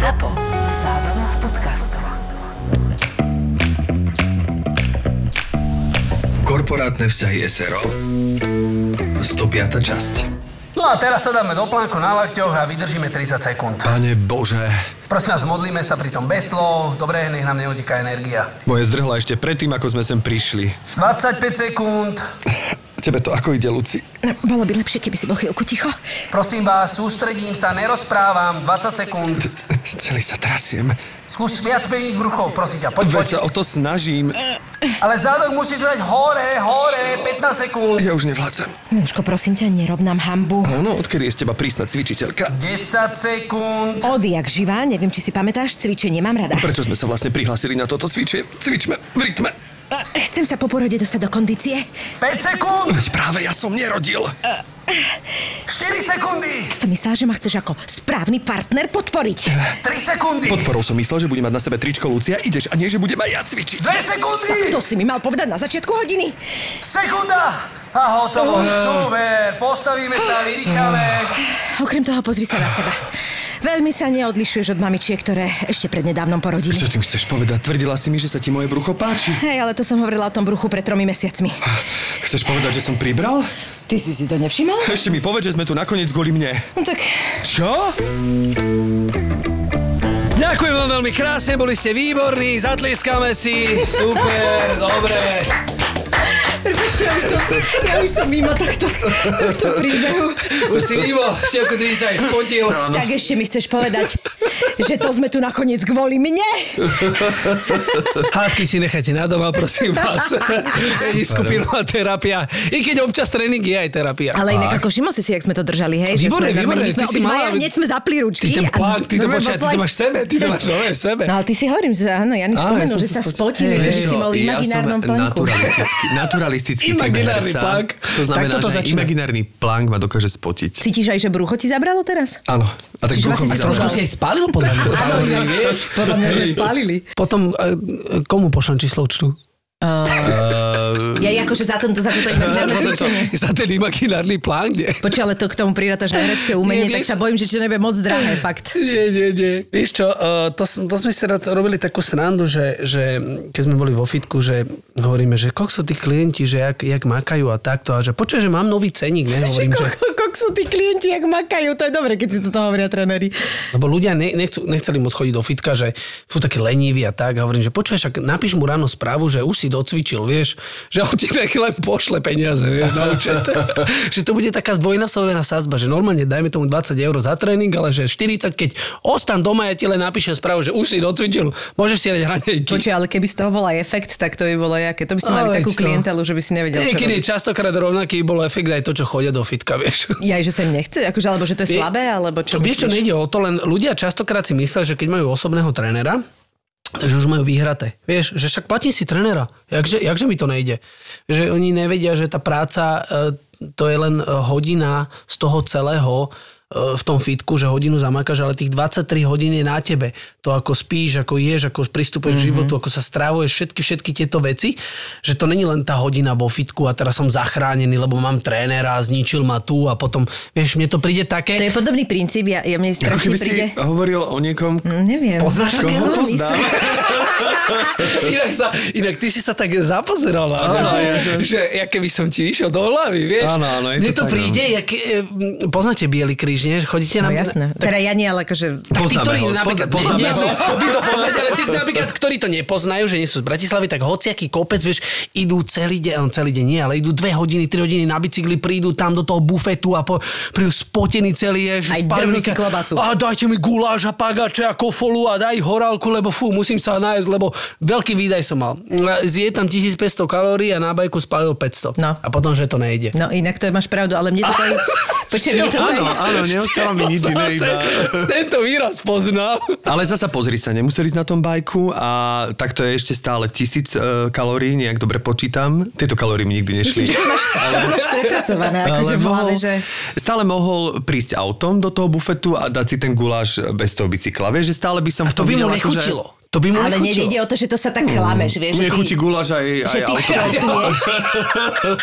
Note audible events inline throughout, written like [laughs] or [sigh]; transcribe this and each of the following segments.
ZAPO. Zábrná v podcastov. Korporátne vzťahy SRO 105. časť No a teraz sa dáme do plánku na lakťoch a vydržíme 30 sekúnd. Pane Bože, Prosím vás, modlíme sa pri tom bez slov. Dobre, nech nám neuteká energia. moje zdrhla ešte predtým, ako sme sem prišli. 25 sekúnd. Tebe to ako ide, Luci? No, bolo by lepšie, keby si bol chvíľku ticho. Prosím vás, sústredím sa, nerozprávam. 20 sekúnd. Celý sa trasiem. Skús viac pevniť bruchov, prosím ťa. Poď, Veď poď. sa o to snažím. Ale zadok musíš dať hore, hore, 15 sekúnd. Ja už nevládzem. Miluško, prosím ťa, nerob nám hambu. Áno, odkedy je z teba prísna cvičiteľka? 10 sekúnd. Odjak živá, neviem, či si pamätáš, cvičenie mám rada. Prečo sme sa vlastne prihlásili na toto cvičie? Cvičme v rytme. Chcem sa po porode dostať do kondície. 5 sekúnd. Veď práve ja som nerodil. 4 sekundy. Som myslela, že ma chceš ako správny partner podporiť. 3 sekundy. Podporou som myslel, že bude mať na sebe tričko Lucia. Ideš a nie, že budem aj ja cvičiť. 2 sekundy. To si mi mal povedať na začiatku hodiny. Sekunda. A hotovo. Super. Postavíme sa, vydýchame. Okrem toho, pozri sa na seba. Veľmi sa neodlišuješ od mamičiek, ktoré ešte prednedávnom porodili. Čo tým chceš povedať? Tvrdila si mi, že sa ti moje brucho páči. Hej, ale to som hovorila o tom bruchu pred tromi mesiacmi. Chceš povedať, že som pribral? Ty si si to nevšimol? Ešte mi povedz, že sme tu nakoniec kvôli mne. No tak Čo? Ďakujem vám veľmi krásne, boli ste výborní, zatlieskame si, super, dobre. Prepačte, ja už som, ja už som mimo tohto, tohto príbehu. Už si mimo, Števko, ty sa aj spotil. Tak ešte mi chceš povedať, že to sme tu nakoniec kvôli mne? Hádky si nechajte na doma, prosím vás. [laughs] Není skupinová terapia. I keď občas tréning je aj terapia. Ale inak ako všimol si si, jak sme to držali, hej? Výborné, výborné, my sme ty si obidvaja hneď sme zapli Ty ručky. ten a plák, ty to počkaj, ty to máš sebe, ty to máš nové sebe. No ale ty si hovorím, že áno, Jani Áno, spomenul, že sa spotili, Hej, že si bol v imaginárnom plánku. naturalistický, naturalistický typ Imaginárny herca. plank. To znamená, Tak toto že začína. imaginárny plank ma dokáže spotiť. Cítiš aj, že brucho ti zabralo teraz? Áno. A tak Čiže brucho vlastne mi trošku si aj spálil podľa mňa. Podľa mňa sme spálili. Potom, e, komu pošlem číslo účtu? [laughs] Ja akože za, tento, za toto imaginárne cvičenie. Za ten imaginárny plán, nie? Počuj, ale to k tomu prirátaš na herecké umenie, Nie, tak vieš- sa bojím, že čo nebude moc drahé, fakt. Nie, nie, nie. Vieš čo, uh, to, to sme si rád robili takú srandu, že, že keď sme boli vo fitku, že hovoríme, že kok sú tí klienti, že jak, jak makajú a takto a že počuj, že mám nový ceník, ne? Hovorím, že, Kok sú tí klienti, jak makajú, to je dobre, keď si toto hovoria tréneri. lebo ľudia ne, nechcú, nechceli moc chodiť do fitka, že sú takí leniví a tak. A hovorím, že počuj, však napíš mu ráno správu, že už si docvičil, vieš, že on ti nech len pošle peniaze, vieš, na účet. [laughs] že to bude taká zdvojnásobená sadzba, že normálne dajme tomu 20 eur za tréning, ale že 40, keď ostan doma, ja ti len napíšem správu, že už si docvičil, môžeš si dať hranejky. Počuj, ale keby z toho bol aj efekt, tak to by bolo jaké. To by si mali takú čo? klientelu, že by si nevedel, Niekedy častokrát rovnaký bol efekt aj to, čo chodia do fitka, vieš. [laughs] Ja, že sa im nechce? Akože, alebo že to je Vie- slabé, alebo čo Vieš čo, nejde o to, len ľudia častokrát si myslia, že keď majú osobného trénera, takže už majú vyhraté. Vieš, že však platím si trénera. Jakže, jakže mi to nejde? Že oni nevedia, že tá práca, e, to je len e, hodina z toho celého e, v tom fitku, že hodinu zamakáš, ale tých 23 hodín je na tebe. To ako spíš, ako ješ, ako pristupuješ mm-hmm. k životu, ako sa strávuješ, všetky, všetky tieto veci, že to není len tá hodina vo fitku a teraz som zachránený, lebo mám trénera a zničil ma tu a potom, vieš, mne to príde také... To je podobný princíp, ja, ja mne Ako strašne keby si príde... hovoril o niekom, No, neviem. Poznáš Takého takého? poznám. [laughs] inak, sa, inak ty si sa tak zapozerala, áno, že, že, ja keby som ti išiel do hlavy, vieš. Áno, áno, je Mne to to tak, príde, jak, e, poznáte Bielý kríž, nie? Že Chodíte No na... jasné. Tak, Teda ja nie, ale akože... tak tí, ktorí ho, napríklad, poznáme nie, sú, to poznáte, ale tí, napríklad, ktorí to nepoznajú, že nie sú z Bratislavy, tak hociaký kopec, vieš, idú celý deň, on celý deň nie, ale idú dve hodiny, tri hodiny na bicykli, prídu tam do toho bufetu a po, prídu spotený celý je, že klobasu. A dajte mi guláš a pagače a kofolu a daj horálku, lebo fú, musím sa nájsť, lebo veľký výdaj som mal. Zje tam 1500 kalórií a na bajku spálil 500. No. A potom, že to nejde. No inak to máš pravdu, ale mne to tady... [laughs] Počkaj, mne to tady... áno, áno, neostáva mi nič iné. Tento výraz poznal. Ale zasa pozri sa, nemuseli ísť na tom bajku a tak to je ešte stále tisíc uh, kalórií, nejak dobre počítam. Tieto kalórie mi nikdy nešli. Myslím, že to máš, to máš prepracované, [laughs] akože v hlave, že... Stále mohol prísť autom do toho bufetu a dať si ten guláš bez toho bicykla. Vieš, že stále by som A v to by mu akože- nechutilo. To by mu Ale nechutilo. nejde o to, že to sa tak klameš, vieš. Mne chutí guláš aj, aj že ty [laughs]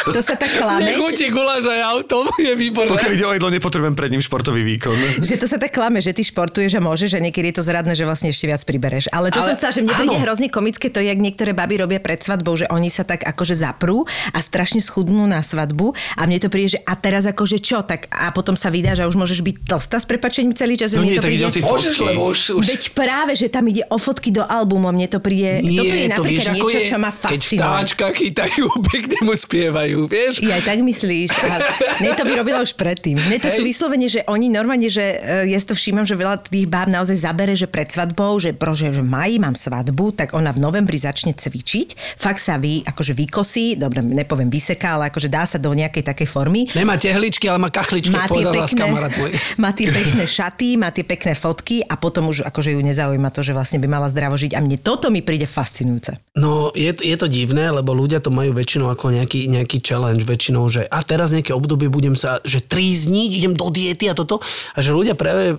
to sa tak klameš, Nechutí guláš aj autom, [laughs] je výborné. Pokiaľ ide o jedlo, nepotrebujem pred ním športový výkon. že to sa tak klame, že ty športuješ a môžeš, že niekedy je to zradné, že vlastne ešte viac pribereš. Ale to Ale- som chcela, že mne príde áno. hrozne komické to, jak niektoré baby robia pred svadbou, že oni sa tak akože zaprú a strašne schudnú na svadbu a mne to príde, že a teraz akože čo, tak a potom sa vydá, že už môžeš byť tlstá s prepačením celý čas, No mne nie, to tak ide príde... o tie Môžeš, fotky. lebo už, už... Veď práve, že tam ide o fotky do albumu, mne to príde... Nie, toto je to napríklad vieš, niečo, je, čo ma Keď fascinuje. vtáčka chytajú, [laughs] pekne mu spievajú, vieš? Ja aj tak myslíš. A mne to by robila už predtým. Mne to Hej. sú vyslovene, že oni normálne, že e, ja si to všímam, že veľa tých báb naozaj zabere, že pred svadbou, že prože, že v maji mám svadbu, tak ona v novembri začne cvičiť. Fakt sa vy, akože vykosí, dobre, nepoviem vyseká, ale akože dá sa do nejakej takej formy. Nemá tehličky, ale má kachličky, Má tie, pekné, [laughs] má tie pekné šaty, má tie pekné fotky a potom už akože ju nezaujíma to, že vlastne by mala zdravo žiť. A mne toto mi príde fascinujúce. No, je, je to divné, lebo ľudia to majú väčšinou ako nejaký, nejaký challenge, väčšinou, že a teraz nejaké obdobie budem sa, že 3 dní idem do diety a toto. A že ľudia práve e,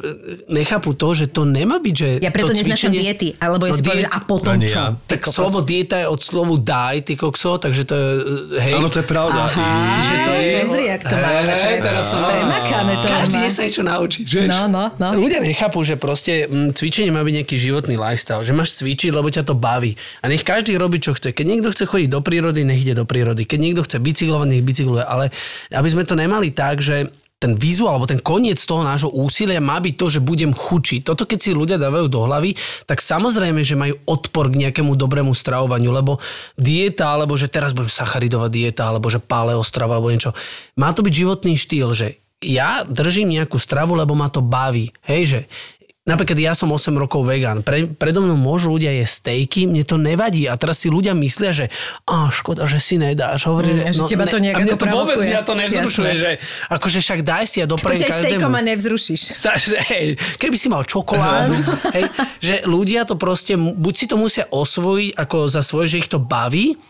nechápu to, že to nemá byť, že Ja preto to neznášam cvičenie- diety, alebo ja si poviem, že a potom Ani čo? ja. Tak kokos. slovo dieta je od slovu daj, ty kokso, takže to je, e, hej. Áno, to je pravda. Aha, Čiže to je... Pozri, jak to má. Hej, teraz som... Premakané to Každý deň sa niečo naučí, vieš? No, no, no. Ľudia nechápu, že proste mm, cvičenie má byť nejaký životný lifestyle, že máš cvičiť, lebo ťa to baví. A nech každý robí, čo chce. Keď niekto chce chodiť do prírody, nech ide do prírody. Keď niekto chce bicyklovať, nech bicykluje. Ale aby sme to nemali tak, že ten vizuál, alebo ten koniec toho nášho úsilia má byť to, že budem chučiť. Toto keď si ľudia dávajú do hlavy, tak samozrejme, že majú odpor k nejakému dobrému stravovaniu, lebo dieta, alebo že teraz budem sacharidová dieta, alebo že paleostrava, alebo niečo. Má to byť životný štýl, že ja držím nejakú stravu, lebo ma to baví. Hej, že Napríklad ja som 8 rokov vegán. Pre, predo mnou môžu ľudia jesť stejky, mne to nevadí. A teraz si ľudia myslia, že a škoda, že si nedáš. Hovorí, Mm, že teba to nejak a mňa to vôbec provokuje. mňa to nevzrušuje, Jasné. že akože však daj si a doprajem Počkaj, každému. stejko ma nevzrušíš. [laughs] Sa, hej, keby si mal čokoládu, [laughs] hej, že ľudia to proste, buď si to musia osvojiť ako za svoje, že ich to baví,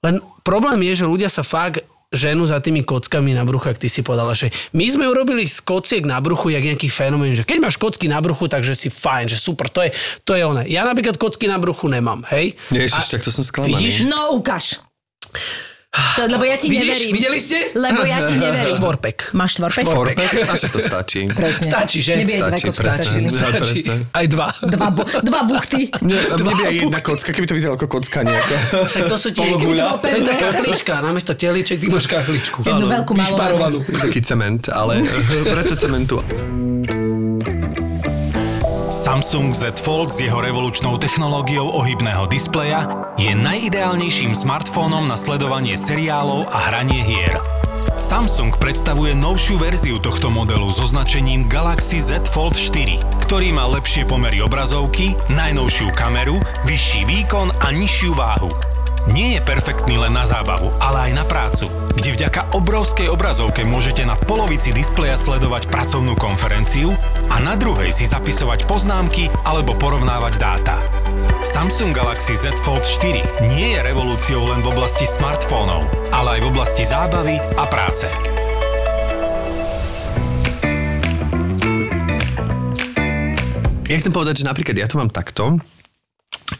len problém je, že ľudia sa fakt ženu za tými kockami na bruchu, ak ty si povedala, že my sme urobili z kociek na bruchu jak nejaký fenomén, že keď máš kocky na bruchu, takže si fajn, že super, to je, to je ono. Ja napríklad kocky na bruchu nemám, hej? Ježiš, tak to som sklamaný. Vidíš? No, ukáž. To, lebo ja ti Vidíš? neverím. Videli ste? Lebo ja ti [laughs] neverím. Štvorpek. Máš štvorpek? Forpek? A však to stačí. Presne. Stačí, že? Aj dve Stačí. Ja, Stačí. presne. Aj dva. Dva, bu- dva buchty. Nie, mne by aj jedna kocka, keby to vyzeralo ako kocka nejaká. Však to sú tie, [laughs] Pologuľa. to je taká chlička, namiesto teliček ty máš kachličku. Jednu veľkú Vyšparovanú. Taký cement, ale [laughs] predsa cementu. Samsung Z Fold s jeho revolučnou technológiou ohybného displeja je najideálnejším smartfónom na sledovanie seriálov a hranie hier. Samsung predstavuje novšiu verziu tohto modelu s označením Galaxy Z Fold 4, ktorý má lepšie pomery obrazovky, najnovšiu kameru, vyšší výkon a nižšiu váhu. Nie je perfektný len na zábavu, ale aj na prácu, kde vďaka obrovskej obrazovke môžete na polovici displeja sledovať pracovnú konferenciu a na druhej si zapisovať poznámky alebo porovnávať dáta. Samsung Galaxy Z Fold 4 nie je revolúciou len v oblasti smartfónov, ale aj v oblasti zábavy a práce. Ja chcem povedať, že napríklad ja to mám takto,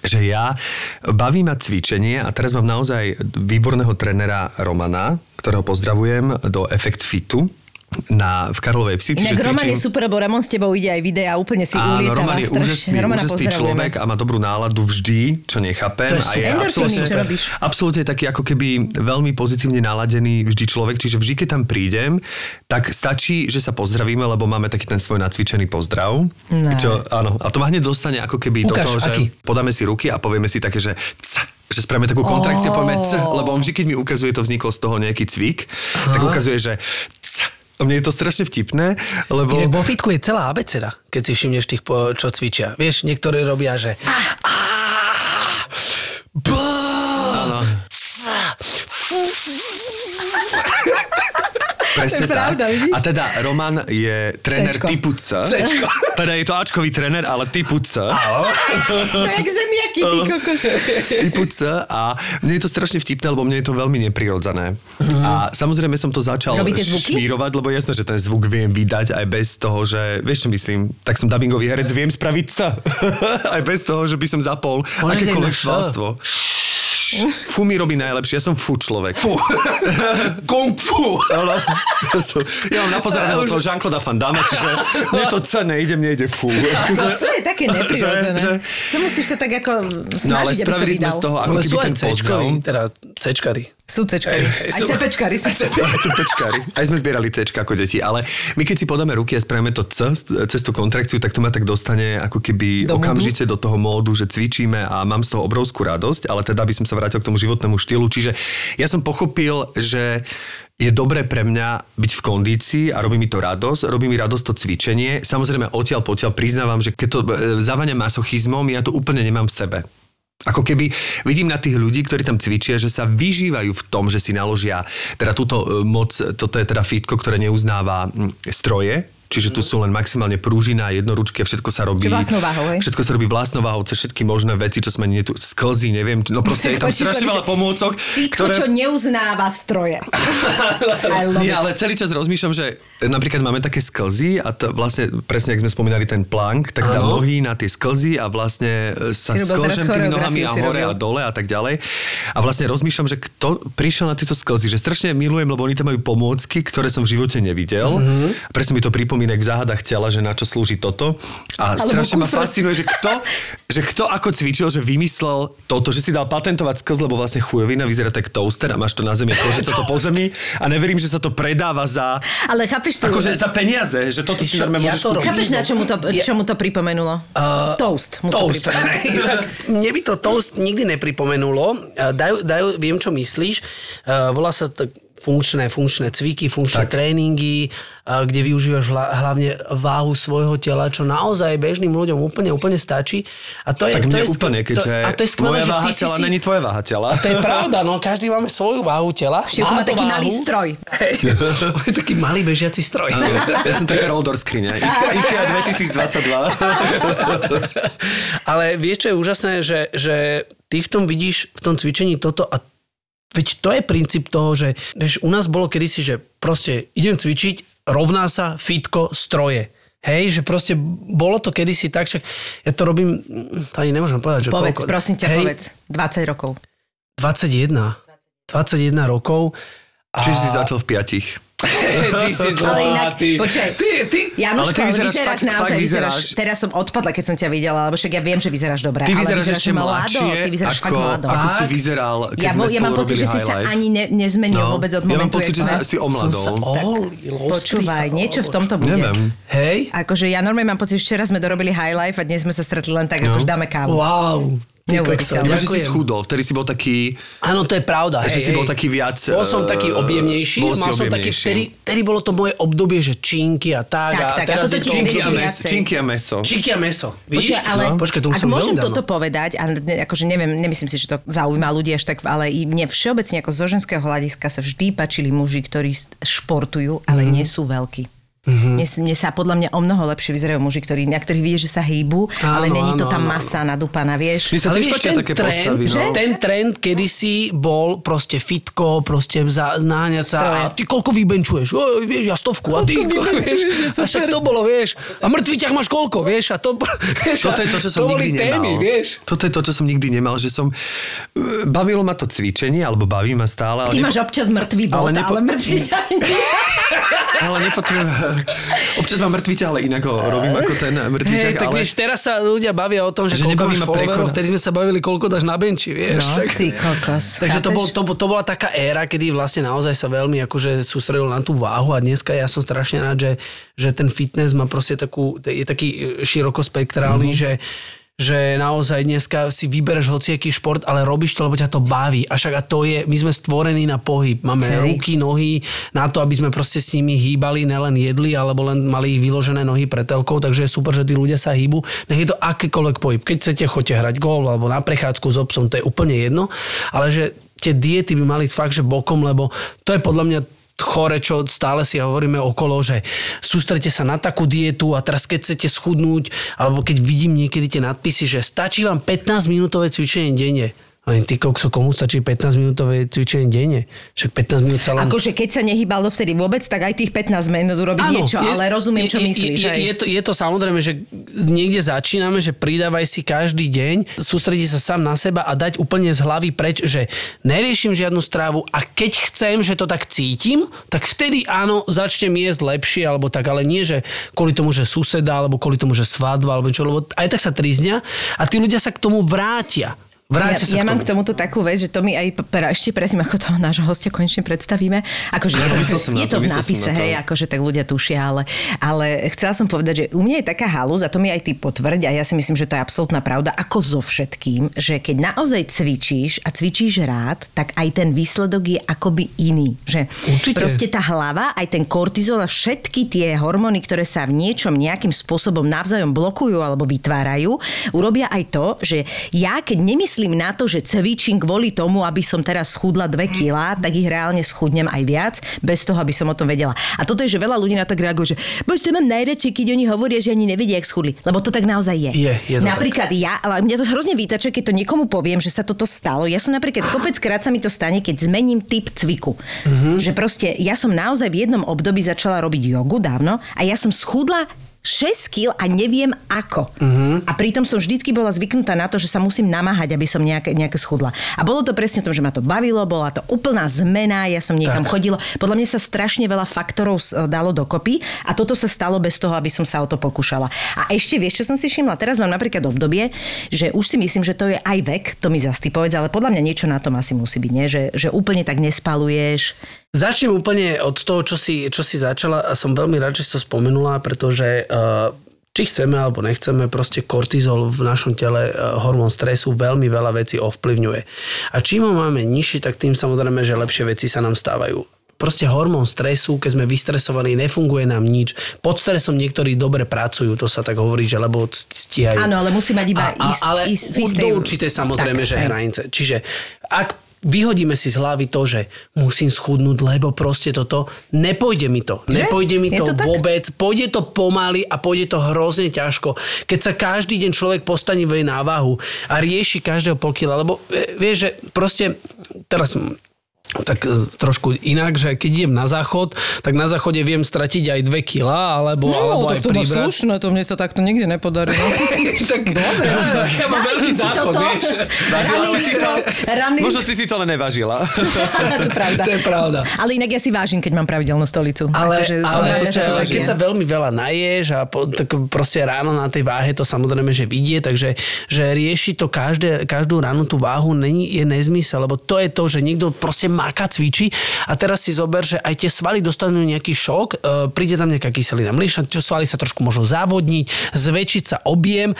že ja baví ma cvičenie a teraz mám naozaj výborného trenera Romana, ktorého pozdravujem do Effect Fitu na, v Karlovej vsi. Inak Roman je cvičím- super, lebo Roman s tebou ide aj videa, úplne si Áno, ulietava. Roman je úžasný, Romana úžasný človek a má dobrú náladu vždy, čo nechápem. To je a je absolútne, čo robíš? absolútne taký ako keby veľmi pozitívne naladený vždy človek, čiže vždy, keď tam prídem, tak stačí, že sa pozdravíme, lebo máme taký ten svoj nacvičený pozdrav. Ne. Čo, áno, a to ma hneď dostane ako keby do Ukáž, toho, že aký? podáme si ruky a povieme si také, že c, že spravíme takú kontrakciu a povieme c, lebo on vždy, keď mi ukazuje, to vzniklo z toho nejaký cvik, tak ukazuje, že c. A mne je to strašne vtipné, lebo... Inak vo fitku je celá abeceda, keď si všimneš tých, po- čo cvičia. Vieš, niektorí robia, že... Presne presne To je pravda, tak. vidíš? A teda Roman je tréner Cčko. typu C. Cčko. Teda je to Ačkový tréner, ale typu C. To je jak zemiaky, ty kokos. typu C a mne je to strašne vtipné, lebo mne je to veľmi neprirodzené. A samozrejme som to začal šmírovať, lebo jasné, že ten zvuk viem vydať aj bez toho, že, vieš čo myslím, tak som dubbingový herec, viem spraviť C. [laughs] aj bez toho, že by som zapol akékoľvek dať Fú mi robí najlepšie, ja som fú človek. Fú. [laughs] Kung fu. Áno. Ja, som, ja mám napozeraného toho Jean-Claude Van Damme, čiže mne to C nejde, mne ide fú. No, co je také [laughs] neprirodzené? Že- že- Co musíš sa tak ako snažiť, No ale aby si to spravili sme vydal? z toho ako Ale keby sú aj ten pozdrav. Teda C-čkari. Sú cečkari. Hej, Aj sú- cepečkari sú. Cepečkári. Aj sme zbierali C ako deti, ale my keď si podáme ruky a spravíme to C cez tú kontrakciu, tak to ma tak dostane ako keby Do okamžite do toho módu, že cvičíme a mám z toho obrovskú radosť, ale teda by som sa vrátil k tomu životnému štýlu. Čiže ja som pochopil, že je dobré pre mňa byť v kondícii a robí mi to radosť, robí mi radosť to cvičenie. Samozrejme odtiaľ potiaľ priznávam, že keď to e, zavania masochizmom, ja to úplne nemám v sebe. Ako keby vidím na tých ľudí, ktorí tam cvičia, že sa vyžívajú v tom, že si naložia teda túto e, moc, toto je teda fitko, ktoré neuznáva mm, stroje, čiže tu sú len maximálne prúžina, jednoručky a všetko sa robí... Váhou? Všetko sa robí vlastnou váhou, cez všetky možné veci, čo sme nie tu, sklzy, neviem, no proste je tam [laughs] strašne veľa pomôcok, Fitko, čo neuznáva stroje. [laughs] Nie, ale celý čas rozmýšľam, že napríklad máme také sklzy a to vlastne, presne, ak sme spomínali ten plank, tak dá nohy na tie sklzy a vlastne e, sa sklžem tými nohami a hore a dole a tak ďalej. A vlastne rozmýšľam, že kto prišiel na tieto sklzy, že strašne milujem, lebo oni tam majú pomôcky, ktoré som v živote nevidel. Mm-hmm. Presne mi to pripomína v záhadách tela, že na čo slúži toto. A Alebo strašne ma kufr. fascinuje, že kto, že kto ako cvičil, že vymyslel toto, že si dal patentovať sklz, lebo vlastne chujovina vyzerá tak toaster a máš to na zemi, ako že sa to po zemi a neverím, že sa to predáva za Ale chápeš to? Akože za peniaze, že toto si normálne ja môžeš to kúpiť. Chápeš, na čo mu to, Je- čo mu to pripomenulo? Uh, toast. Mu Toast. To. [laughs] Mne by to toast nikdy nepripomenulo. Dajú, dajú, viem, čo myslíš. Eh, Volá sa to funkčné, funkčné cviky, funkčné Tak. tréningy, eh, kde využívaš hla- hlavne váhu svojho tela, čo naozaj bežným ľuďom úplne, úplne stačí. A to je, Tak to je, sk- úplne, keďže to, a to je skvelé, moja že váha si tela si... není tvoja váha tela. To je pravda, no každý máme svoju váhu tela. Števko má to taký malý váhu. stroj. [laughs] Hej, taký malý bežiaci stroj. Ja som taká roller skriňa. [laughs] IKEA 2022. Ale vieš, čo je úžasné, že, že ty v tom vidíš, v tom cvičení toto a veď to je princíp toho, že vieš, u nás bolo kedysi, že proste idem cvičiť, rovná sa fitko stroje. Hej, že proste bolo to kedysi tak, však ja to robím, to ani nemôžem povedať, že Povedz, koľko. prosím ťa, Hej, povedz. 20 rokov. 21. 21 rokov. A... Čiže si začal v piatich. [laughs] ty si Ale inak, zlatý. počkaj. Ty, ty, Januško, Ale ty vyzeráš vyzeráš, fakt- naozaj, fakt vyzeráš, vyzeráš- teraz som odpadla, keď som ťa videla, lebo však ja viem, že vyzeráš dobre, Ty ale vyzeráš vyzeráš ešte mlado, mladšie, ty vyzeráš fakt ako, mlado. ako si vyzeral, keď Ja, sme ja spolu mám pocit, že si High sa Life. ani ne, nezmenil vôbec od ja mám momentu, pocit, jak že ma- sa si som sa omladol. Počúvaj, niečo v tomto bude. Neviem. Hej? Akože ja normálne mám pocit, že včera sme dorobili High Life a dnes sme sa stretli len tak, No. akože dáme kávu. Wow. Neuveriteľné. Ja, že si schudol, vtedy si bol taký... Áno, to je pravda. Že hej, si hej. bol taký viac, Bol som eh, taký objemnejší. bol mal som taký, vtedy, vtedy bolo to moje obdobie, že činky a tak. Tak, a tak, a teraz ti to... Činky a, mes, činky a meso. Činky a meso. Vidíš? Počuaj, ale no? Počkaj, to už ak som môžem veľmi toto dávno. povedať, a ne, akože neviem, nemyslím si, že to zaujíma ľudí až tak, ale i mne všeobecne ako zo ženského hľadiska sa vždy páčili muži, ktorí športujú, ale Mhm. nie sú veľkí. Mm-hmm. Mne, mne sa podľa mňa o mnoho lepšie vyzerajú muži, ktorí, na ktorých vidieš, že sa hýbu, ale Áno, není to áno, tá áno, masa nadúpaná, vieš. Mne sa Ale tiež páčia ten také trend, postavy, že? no. Ten trend kedysi bol proste fitko, proste za, naháňať sa a ty koľko vybenčuješ? O, vieš, ja stovku a ty, vieš, a však to bolo, vieš. A mŕtvý ťah máš koľko, vieš, a to, vieš, Toto je to, čo som to boli nikdy témy, nemal. vieš. Toto je to, čo som nikdy nemal, že som... Bavilo ma to cvičenie, alebo baví ma stále, ale, Ty máš občas mŕtvý bod, ale, ale nepo- mŕtvý ťah nie. [laughs] ale nepotrebujem... Občas mám mŕtvy ťah, ale inak ho robím ako ten mŕtvy ťah, Hej, tak ale... vieš, teraz sa ľudia bavia o tom, že, Že koľko máš followerov, vtedy sme sa bavili, koľko dáš na benči, vieš. No, tak, ty kokos. takže to, bol, to, to bola taká éra, kedy vlastne naozaj sa veľmi akože sústredil na tú váhu a dneska ja som strašne rád, že, že ten fitness má proste takú, je taký širokospektrálny, Mhm. že že naozaj dneska si vybereš hociaký šport, ale robíš to, lebo ťa to baví. A však a to je, my sme stvorení na pohyb. Máme Hej. ruky, nohy na to, aby sme proste s nimi hýbali, nelen jedli, alebo len mali ich vyložené nohy pre telkou, takže je super, že tí ľudia sa hýbu. Nech je to akýkoľvek pohyb. Keď chcete, choďte hrať gól alebo na prechádzku s obsom, to je úplne jedno. Ale že tie diety by mali fakt, že bokom, lebo to je podľa mňa chore, čo stále si hovoríme okolo, že sústrete sa na takú dietu a teraz keď chcete schudnúť, alebo keď vidím niekedy tie nadpisy, že stačí vám 15 minútové cvičenie denne. Len ty kokso, komu stačí 15 minútové cvičenie denne? Však 15 minút len... Akože keď sa nehýbal dovtedy vôbec, tak aj tých 15 minút urobiť niečo, ale rozumiem, čo je, myslíš. Je, je, to, je to samozrejme, že niekde začíname, že pridávaj si každý deň, sústredí sa sám na seba a dať úplne z hlavy preč, že neriešim žiadnu strávu a keď chcem, že to tak cítim, tak vtedy áno, začnem jesť lepšie, alebo tak, ale nie, že kvôli tomu, že suseda, alebo kvôli tomu, že svadba, alebo čo, lebo aj tak sa trizňa a tí ľudia sa k tomu vrátia. Vráťte sa ja, ja k mám tomu. k tomuto takú vec, že to mi aj pra, ešte predtým, ako toho nášho hostia konečne predstavíme. Akože je to, na je to, v nápise, hej, akože tak ľudia tušia, ale, ale chcela som povedať, že u mňa je taká halúz, a to mi aj ty potvrď, a ja si myslím, že to je absolútna pravda, ako so všetkým, že keď naozaj cvičíš a cvičíš rád, tak aj ten výsledok je akoby iný. Že Určite. proste tá hlava, aj ten kortizol a všetky tie hormóny, ktoré sa v niečom nejakým spôsobom navzájom blokujú alebo vytvárajú, urobia aj to, že ja keď nemyslím na to, že cvičím kvôli tomu, aby som teraz schudla 2 kg, tak ich reálne schudnem aj viac, bez toho, aby som o tom vedela. A toto je, že veľa ľudí na to reaguje, že bož to mám najradšej, keď oni hovoria, že ani nevedia, jak schudli. Lebo to tak naozaj je. Je, je to Napríklad ja, ale mňa to hrozne vytačuje, keď to niekomu poviem, že sa toto stalo. Ja som napríklad, kopeckrát sa mi to stane, keď zmením typ cviku. Že proste, ja som naozaj v jednom období začala robiť jogu dávno a ja som schudla 6 kg a neviem ako. A pritom som vždycky bola zvyknutá na to, že sa musím namáhať, aby som nejaké, nejaké schudla. A bolo to presne o tom, že ma to bavilo, bola to úplná zmena, ja som niekam chodila. Podľa mňa sa strašne veľa faktorov s- dalo dokopy a toto sa stalo bez toho, aby som sa o to pokúšala. A ešte vieš, čo som si všimla? Teraz mám napríklad obdobie, že už si myslím, že to je aj vek, to mi zastý povedz, ale podľa mňa niečo na tom asi musí byť, nie? Že, že úplne tak nespaluješ. Začnem úplne od toho, čo si, čo si začala a som veľmi rád, že si to spomenula, pretože uh, či chceme alebo nechceme, proste kortizol v našom tele, uh, hormón stresu, veľmi veľa vecí ovplyvňuje. A čím ho máme nižší, tak tým samozrejme, že lepšie veci sa nám stávajú. Proste hormón stresu, keď sme vystresovaní, nefunguje nám nič. Pod stresom niektorí dobre pracujú, to sa tak hovorí, že lebo stíhajú. Áno, ale musí mať iba a, a, ist- ale istej- do určitej samozrejme, Tak, že hej. hranice. Čiže ak vyhodíme si z hlavy to, že musím schudnúť, lebo proste toto, nepôjde mi to. Že? Nepôjde mi Je to, to tak? vôbec. Pôjde to pomaly a pôjde to hrozne ťažko. Keď sa každý deň človek postaní na váhu a rieši každého pol kila, lebo e, vieš, že proste teraz tak e, trošku inak, že keď idem na záchod, tak na záchode viem stratiť aj 2 kila, alebo, alebo aj pribrať. to mne sa takto nikdy nepodarilo. [laughs] tak dobre, ja mám veľký záchod, vieš. Ranný si to. ranný Možno si si to len nevážila. [laughs] to je pravda. To je pravda. Ale inak ja si vážim, keď mám pravidelnú stolicu. Ale, ale, rada, že to tak keď sa veľmi veľa naješ a po, tak proste ráno na tej váhe to samozrejme, že vidie, takže že rieši to každé, každú ráno tú váhu není, je nezmysel, lebo to je to, že niekto proste máka, cvičí a teraz si zober, že aj tie svaly dostanú nejaký šok, e, príde tam nejaká kyselina mliečna, čo svaly sa trošku môžu závodniť, zväčšiť sa objem, e,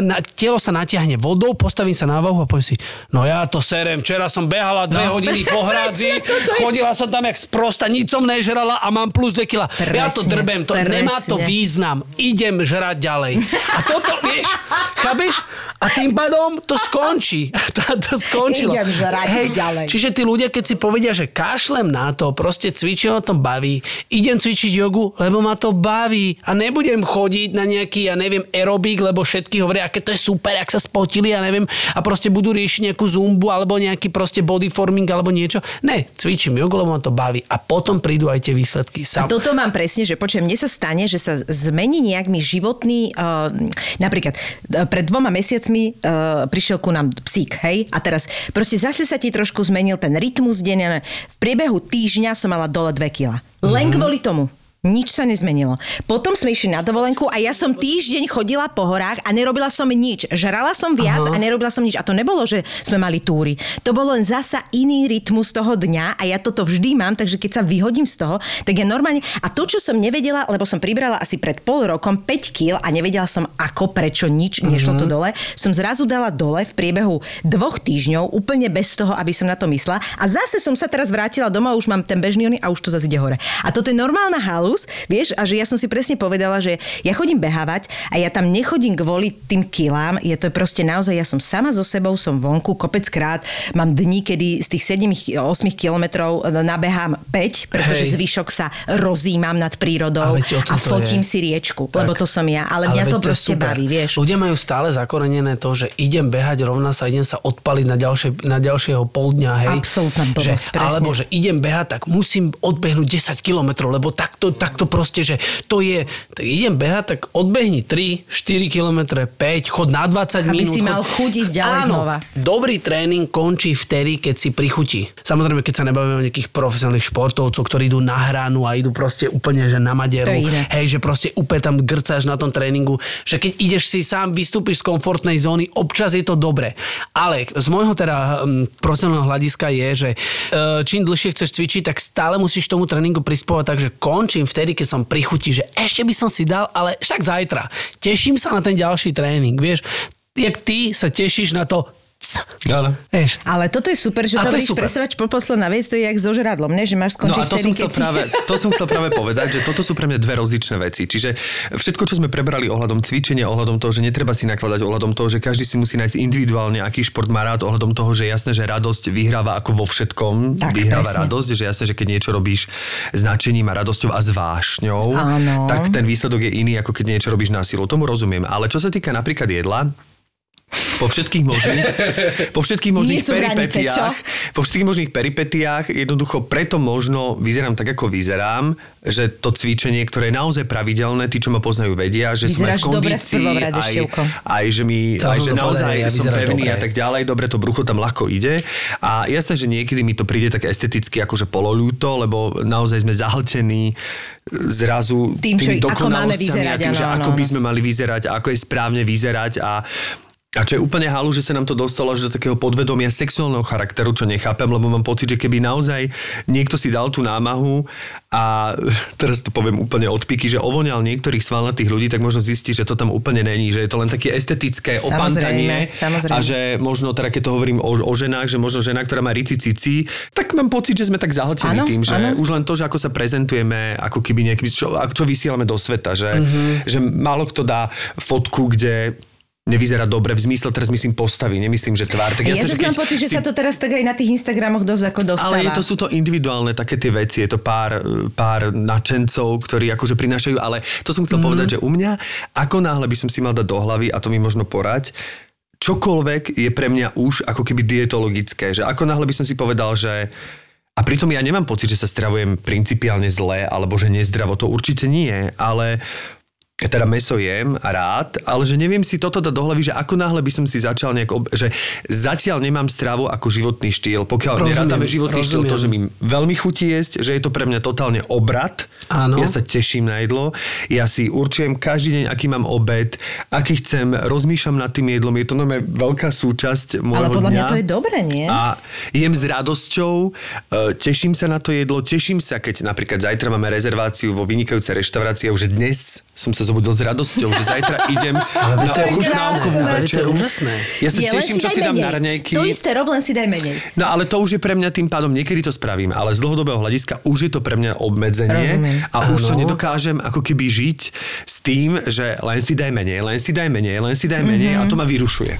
na, telo sa natiahne vodou, postavím sa na váhu a poviem si, no ja to serem, včera som behala dve No. hodiny [laughs] po hradzi, chodila som tam jak sprosta, nič som nežrala a mám plus 2 kg. Ja to Presne, drbem, to nemá to presne. význam. Idem žrať ďalej. A toto, [laughs] vieš, chápeš? A tým pádom to skončí. To, [laughs] to skončilo. Idem žrať ďalej. Čiže tí ľudia, keď si povedia, že kašlem na to, proste cvičím, ma to baví, idem cvičiť jogu, lebo ma to baví a nebudem chodiť na nejaký, ja neviem, aerobik, lebo všetky hovoria, aké to je super, ak sa spotili, ja neviem, a proste budú riešiť nejakú zumbu alebo nejaký proste body forming alebo niečo. Ne, cvičím jogu, lebo ma to baví a potom prídu aj tie výsledky. A Sam. toto mám presne, že počujem, mne sa stane, že sa zmení nejak mi životný, uh, napríklad uh, pred dvoma mesiacmi uh, prišiel ku nám psík, hej, a teraz proste zase sa ti trošku zmenil ten rytmus deň, v priebehu týždňa som mala dole 2 kila. Len kvôli tomu. Nič sa nezmenilo. Potom sme išli na dovolenku a ja som týždeň chodila po horách a nerobila som nič. Žrala som viac Aha. a nerobila som nič. A to nebolo, že sme mali túry. To bolo len zasa iný rytmus toho dňa a ja toto vždy mám, takže keď sa vyhodím z toho, tak ja normálne... A to, čo som nevedela, lebo som pribrala asi pred pol rokom 5 kg a nevedela som ako, prečo nič, nešlo to dole, som zrazu dala dole v priebehu dvoch týždňov úplne bez toho, aby som na to myslela. A zase som sa teraz vrátila doma, už mám ten bežný a už to zase ide hore. A toto je normálna halus kus, vieš, a že ja som si presne povedala, že ja chodím behávať a ja tam nechodím kvôli tým kilám, je to proste naozaj, ja som sama so sebou, som vonku kopeckrát, mám dní, kedy z tých 7-8 kilometrov nabehám 5, pretože Hej. zvyšok sa rozímam nad prírodou Ale a to fotím je. si riečku, lebo to som ja, ale, mňa veď to proste super. baví, vieš. Ľudia majú stále zakorenené to, že idem behať, rovná sa, idem sa odpaliť na, ďalšie, na ďalšieho pol dňa, hej. Absolútna že, blbosť, presne. Alebo, že idem behať, tak musím odbehnúť 10 kilometrov, lebo takto, takto proste, že to je, tak idem behať, tak odbehni 3, 4 kilometre, 5, chod na 20 Aby minút. si chod... mal chuť ísť ďalej Áno, znova. Dobrý tréning končí vtedy, keď si prichutí. Samozrejme, keď sa nebavíme o nejakých profesionálnych športovcov, ktorí idú na hranu a idú proste úplne, že na maderu. Hej, že proste úplne tam grcáš na tom tréningu, že keď ideš si sám, vystúpiš z komfortnej zóny, občas je to dobre. Ale z môjho teda hm, profesionálneho hľadiska je, že e, čím dlhšie chceš cvičiť, tak stále musíš tomu tréningu prispovať tak, že končím vtedy, keď som pri chuti, že ešte by som si dal, ale však zajtra. Teším sa na ten ďalší tréning, vieš. Jak ty sa tešíš na to, c- Áno. vieš. Ale toto je super, že A to, to je super. presovať po posledná vec, to je jak so žradlom, ne? že máš No skončiť a to som, chcel práve, to som chcel práve povedať, že toto sú pre mňa dve rozličné veci. Čiže všetko, čo sme prebrali ohľadom cvičenia, ohľadom toho, že netreba si nakladať, ohľadom toho, že každý si musí nájsť individuálne, aký šport má rád, ohľadom toho, že je jasné, že radosť vyhráva ako vo všetkom. Tak, vyhráva presne. radosť, že jasné, že keď niečo robíš s nadšením a radosťou a s vášňou, Áno. tak ten výsledok je iný, ako keď niečo robíš na silu. Tomu rozumiem. Ale čo sa týka napríklad jedla, po všetkých možných, [laughs] po všetkých možných sú hranice, čo? peripetiách, po všetkých možných peripetiách, jednoducho preto možno vyzerám tak, ako vyzerám, že to cvičenie, ktoré je naozaj pravidelné, tí, čo ma poznajú, vedia, že som aj v Vyzeráš dobre v kondícii, rade, aj, aj, že, mi, Chcel aj že to naozaj ja som vyzeráš pevný dobre. a tak ďalej, dobre to brucho tam ľahko ide. A jasné, že niekedy mi to príde tak esteticky akože pololúto, lebo naozaj sme zahltení zrazu Tým, čo- tými ako máme vyzerať, a tým, že áno, ako by sme mali vyzerať a ako je správne vyzerať a a čo je úplne halu, že sa nám to dostalo až do takého podvedomia sexuálneho charakteru, čo nechápem, lebo mám pocit, že keby naozaj niekto si dal tú námahu a teraz to poviem úplne od piky, že ovoňal niektorých svalnatých ľudí, tak možno zistí, že to tam úplne není, že je to len také estetické Samozrejme, opantanie samozrejme. a že možno, teda keď to hovorím o, o ženách, že možno žena, ktorá má rici cici, tak mám pocit, že sme tak zahltení tým, že áno. už len to, že ako sa prezentujeme, ako keby nejaký, čo, čo vysielame do sveta, že, Mhm. že málo kto dá fotku, kde nevyzerá dobre, v zmysle teraz myslím postavy, nemyslím, že tvár. Tak Ja jasné, zase že mám pocit, že si- sa to teraz tak aj na tých Instagramoch dosť ako dostáva. ale je to, sú to individuálne také tie veci, je to pár, pár nadšencov, ktorí akože prinášajú, ale to som chcel mm. povedať, že u mňa, ako náhle by som si mal dať do hlavy, a to mi možno porať, čokoľvek je pre mňa už ako keby dietologické, že ako náhle by som si povedal, že a pritom ja nemám pocit, že sa stravujem principiálne zle, alebo že nezdravo, to určite nie, ale teda meso jem rád, ale že neviem si toto dať do hlavy, že ako náhle by som si začal nejak, ob... že zatiaľ nemám stravu ako životný štýl. Pokiaľ Rozumiem, nerátame životný štýl, to, rozumiem. že mi veľmi chutí jesť, že je to pre mňa totálne obrad. Áno. Ja sa teším na jedlo. Ja si určujem každý deň, aký mám obed, aký chcem, rozmýšľam nad tým jedlom. Je to normálne veľká súčasť môjho Ale podľa dňa. mňa to je dobre, nie? A jem s radosťou, e, teším sa na to jedlo, teším sa, keď napríklad zajtra máme rezerváciu vo vynikajúcej reštaurácii a už dnes som sa zobudil s radosťou, že zajtra [laughs] idem na ochutnávkovú večeru. úžasné. Ja sa Je, teším, čo si dám menej. na raňajky. To isté rob, len si daj menej. No ale to už je pre mňa tým pádom, niekedy to spravím, ale z dlhodobého hľadiska už je to pre mňa obmedzenie Rozumiem. a už to nedokážem ako keby žiť s tým, že len si daj menej, len si daj menej, len si daj menej a to ma vyrušuje.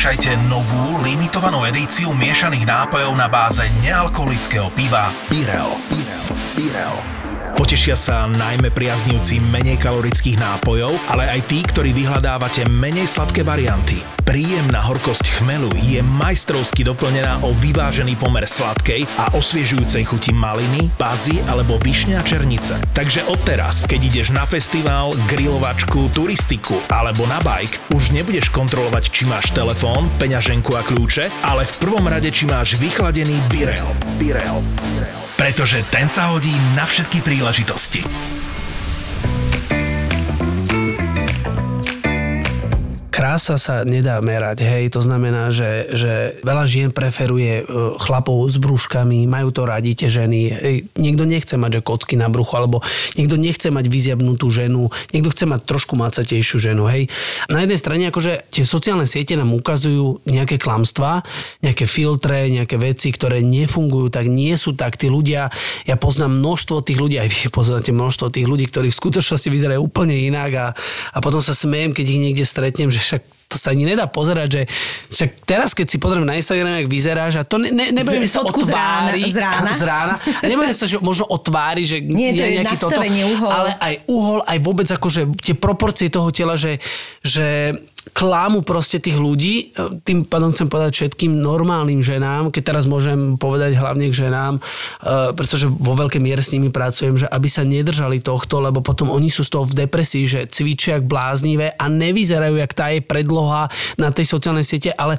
Vyskúšajte novú limitovanú edíciu miešaných nápojov na báze nealkoholického piva Birel. Birel. Birel. Potešia sa najmä priaznivci menej kalorických nápojov, ale aj tí, ktorí vyhľadávate menej sladké varianty. Príjemná horkosť chmelu je majstrovsky doplnená o vyvážený pomer sladkej a osviežujúcej chuti maliny, bazy alebo višňa a černice. Takže odteraz, keď ideš na festival, grilovačku, turistiku alebo na bike, už nebudeš kontrolovať, či máš telefón, peňaženku a kľúče, ale v prvom rade, či máš vychladený Birel. Birel. Pretože ten sa hodí na všetky príležitosti. Masa sa nedá merať, hej, to znamená, že, že veľa žien preferuje e, chlapov s brúškami, majú to radi tie ženy, hej. niekto nechce mať že kocky na bruchu, alebo niekto nechce mať vyziabnutú ženu, niekto chce mať trošku macatejšiu ženu, hej. Na jednej strane akože tie sociálne siete nám ukazujú nejaké klamstvá, nejaké filtre, nejaké veci, ktoré nefungujú, tak nie sú tak. Tí ľudia, ja poznám množstvo tých ľudí, aj vy poznáte množstvo tých ľudí, ktorí v skutočnosti vyzerajú úplne inak a, a potom sa smejem, keď ich niekde stretnem, že však to sa ani nedá pozerať, že však teraz, keď si pozriem na Instagrame, jak vyzeráš, a to ne, ne, nebudem Z- sa o tvári, z rána. [laughs] z rána. A nebudem sa, že možno o tvári, že Nie, to je nejaký nastavenie, uhol. ale aj uhol, aj vôbec akože tie proporcie toho tela, že, že klámu proste tých ľudí. Tým pádom chcem povedať všetkým normálnym ženám, keď teraz môžem povedať hlavne k ženám, eh, pretože vo veľkej miere s nimi pracujem, že aby sa nedržali tohto, lebo potom oni sú z toho v depresii, že cvičia jak bláznivé a nevyzerajú jak tá jej predloha na tej sociálnej siete, ale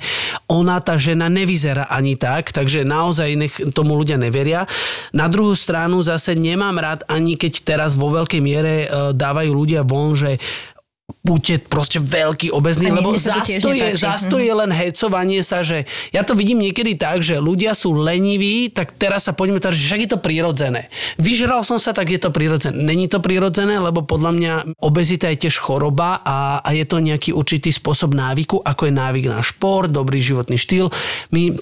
ona, tá žena, nevyzerá ani tak, takže naozaj nech tomu ľudia neveria. Na druhú stranu zase nemám rád ani keď teraz vo veľkej miere eh, dávajú ľudia von, že buďte proste veľký obezný, lebo mne sa to tiež zás to, je, nepáči. zás to je len hecovanie sa, že ja to vidím niekedy tak, že ľudia sú leniví, tak teraz sa poďme tak, že však je to prirodzené. Vyžral som sa, tak je to prirodzené. Není to prirodzené, lebo podľa mňa obezita je tiež choroba a, a je to nejaký určitý spôsob návyku, ako je návyk na šport, dobrý životný štýl. My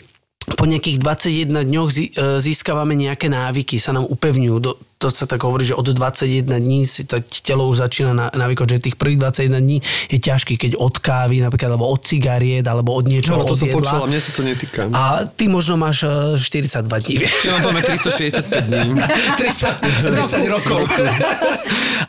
po nejakých 21 dňoch e, získavame nejaké návyky, sa nám upevňujú. Do, to sa tak hovorí, že od 21 dní si to telo už začína na, že tých prvých 21 dní je ťažký, keď od kávy, napríklad, alebo od cigariet, alebo od niečoho, No, to som jedla. počul a mne sa to netýka. A ty možno máš e, 42 dní, vieš. Ja mám pamäť 365 dní. [laughs] 30, 30 rokov. [laughs]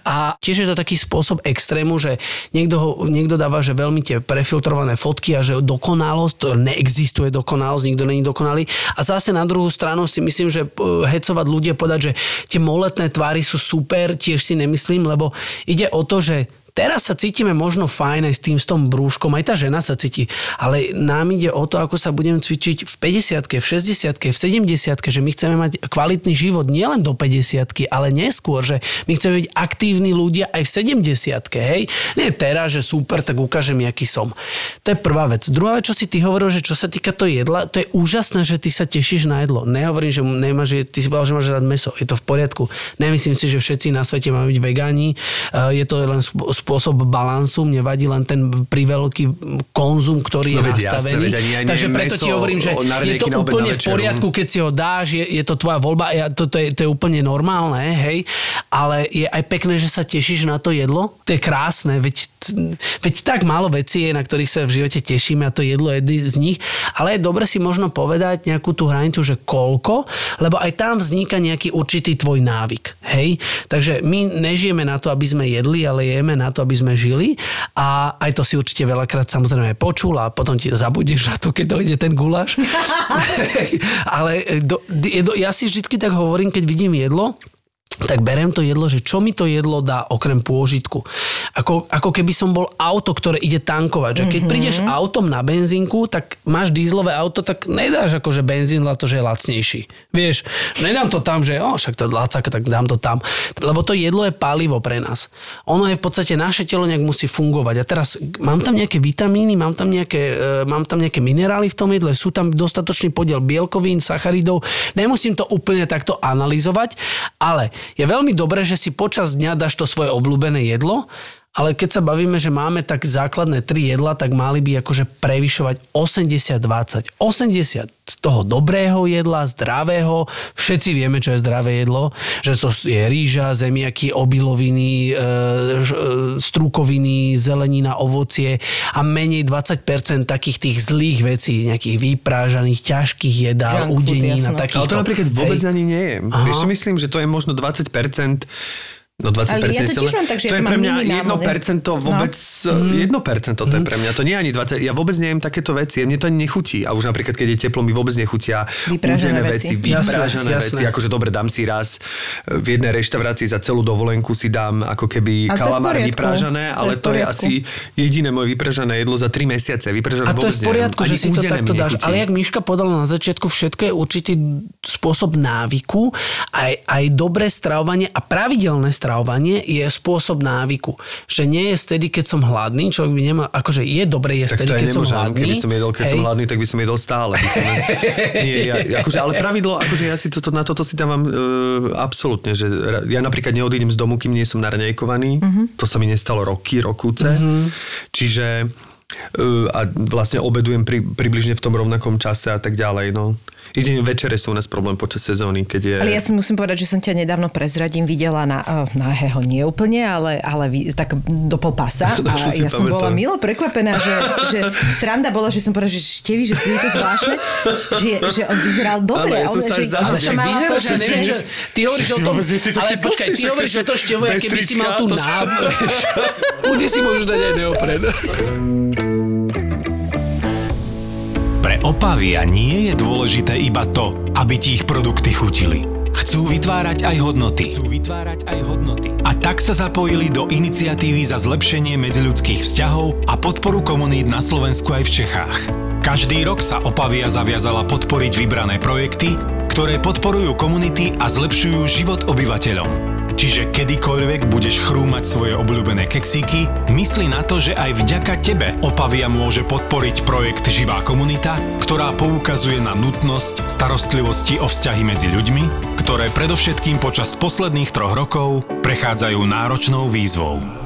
A tiež je to taký spôsob extrému, že niekto, ho, niekto dáva, že veľmi tie prefiltrované fotky a že dokonalosť, to neexistuje dokonalosť, nikto není dokonalý. A zase na druhú stranu si myslím, že e, hecovať ľudia povedať, že tie moletné tvary sú super, tiež si nemyslím, lebo ide o to, že Teraz sa cítime možno fajn aj s tým, s tom brúškom, aj tá žena sa cíti, ale nám ide o to, ako sa budeme cvičiť v 50 v 60 v 70 že my chceme mať kvalitný život nielen do 50 ale neskôr, že my chceme byť aktívni ľudia aj v 70 hej? Nie teraz, že super, tak ukážem, aký som. To je prvá vec. Druhá vec, čo si ty hovoril, že čo sa týka to jedla, to je úžasné, že ty sa tešíš na jedlo. Nehovorím, že nemáš, ty si povedal, že máš rád meso. Je to v poriadku. Nemyslím si, že všetci na svete máme byť vegáni. Eh, Je to len spôsob balansu. Mne vadí len ten priveľký konzum, ktorý je No veď jasné, nastavený. veď ani ja Takže preto ti hovorím, že je to úplne v poriadku, keď si ho dáš, je, je to tvoja voľba, ja, to, to, je, to je úplne normálne, hej, ale je aj pekné, že sa tešíš na to jedlo. To je krásne, veď, veď tak málo vecí je, na ktorých sa v živote tešíme a to jedlo je z nich, ale je dobre si možno povedať nejakú tú hranicu, že koľko, lebo aj tam vzniká nejaký určitý tvoj návyk, hej. Takže my nežijeme na to, aby sme jedli, ale jeme na to, aby sme žili a aj to si určite veľakrát samozrejme počul a potom ti zabudíš na to, keď dojde ten guláš. [laughs] Ale do, je do, ja si vždy tak hovorím, keď vidím jedlo, tak berem to jedlo, že čo mi to jedlo dá okrem pôžitku. Ako, ako keby som bol auto, ktoré ide tankovať. Že keď mm-hmm. prídeš autom na benzínku, tak máš dízlové auto, tak nedáš akože benzín na to, že je lacnejší. Vieš, nedám to tam, že o, však to je lacak, tak dám to tam. Lebo to jedlo je palivo pre nás. Ono je v podstate, naše telo nejak musí fungovať. A teraz mám tam nejaké vitamíny, mám tam nejaké, e, mám tam nejaké minerály v tom jedle, sú tam dostatočný podiel bielkovín, sacharidov. Nemusím to úplne takto analyzovať, ale je veľmi dobré, že si počas dňa dáš to svoje obľúbené jedlo, ale keď sa bavíme, že máme tak základné tri jedla, tak mali by akože prevyšovať 80-20. 80 toho dobrého jedla, zdravého. Všetci vieme, čo je zdravé jedlo. Že to je rýža, zemiaky, obiloviny, e, e, strukoviny, zelenina, ovocie a menej 20% takých tých zlých vecí, nejakých vyprážaných, ťažkých jedál, Junk food, udenín a jasné. takýchto. Ale to napríklad vôbec Hej. ani nie je. Vieš, myslím, že to je možno 20%, no 20% Ale ja to je tiež mám tak, že to je pre mňa minimálne. 1% vôbec, Mhm. 1% to je pre mňa, to nie je ani 20, ja vôbec nejem takéto veci, mne to ani nechutí a už napríklad, keď je teplo, mi vôbec nechutia Vypražané údené veci. vyprážané veci, akože dobre, dám si raz v jednej reštaurácii za celú dovolenku si dám ako keby Ale kalamár vyprážané, To je ale to je asi jediné moje vyprážané jedlo za 3 mesiace, vyprážané A to vôbec je v poriadku, nejem. že si to takto mi dáš. nechutí. Ale jak Miška podala na začiatku, všetko je určitý spôsob návyku, aj, aj dobré stravovanie a pravidelné stravovanie stravovanie je spôsob návyku. Že nie je vtedy, keď som hladný, človek by nemal, akože je dobre jesť vtedy, keď som nemôžem. hladný. Keby som jedol, keď Hej. som hladný, tak by som jedol stále. By som... [laughs] Nie, ja, akože, ale pravidlo, akože ja si toto, na toto si dávam uh, absolútne, že ja napríklad neodídem z domu, kým nie som naraňajkovaný. Mhm. To sa mi nestalo roky, rokúce. Čiže uh, a vlastne obedujem pri, približne v tom rovnakom čase a tak ďalej. No. Ide večere sú u nás problém počas sezóny, keď je... Ale ja si musím povedať, že som ťa nedávno prezradím videla na, uh, nahého, nie úplne, ale, ale tak do pol pasa. [laughs] To A ja som pamätám. bola milo prekvapená, že, že sranda bola, že som povedala, že števi, že je to zvláštne, že, že on vyzeral dobre. Áno, ja som sa že, až zdal, že Vyzerá, že neviem, že ty hovoríš o tom, ale počkaj, ty hovoríš o to števo, bez keby si mal tú to- náb... [laughs] Kde si môžeš dať aj neopren. Pre Opavia nie je dôležité iba to, aby ti ich produkty chutili. Chcú vytvárať aj hodnoty. Chcú vytvárať aj hodnoty. A tak sa zapojili do iniciatívy za zlepšenie medziľudských vzťahov a podporu komunít na Slovensku aj v Čechách. Každý rok sa Opavia zaviazala podporiť vybrané projekty, ktoré podporujú komunity a zlepšujú život obyvateľom. Čiže kedykoľvek budeš chrúmať svoje obľúbené keksíky, mysli na to, že aj vďaka tebe Opavia môže podporiť projekt Živá komunita, ktorá poukazuje na nutnosť starostlivosti o vzťahy medzi ľuďmi, ktoré predovšetkým počas posledných troch rokov prechádzajú náročnou výzvou.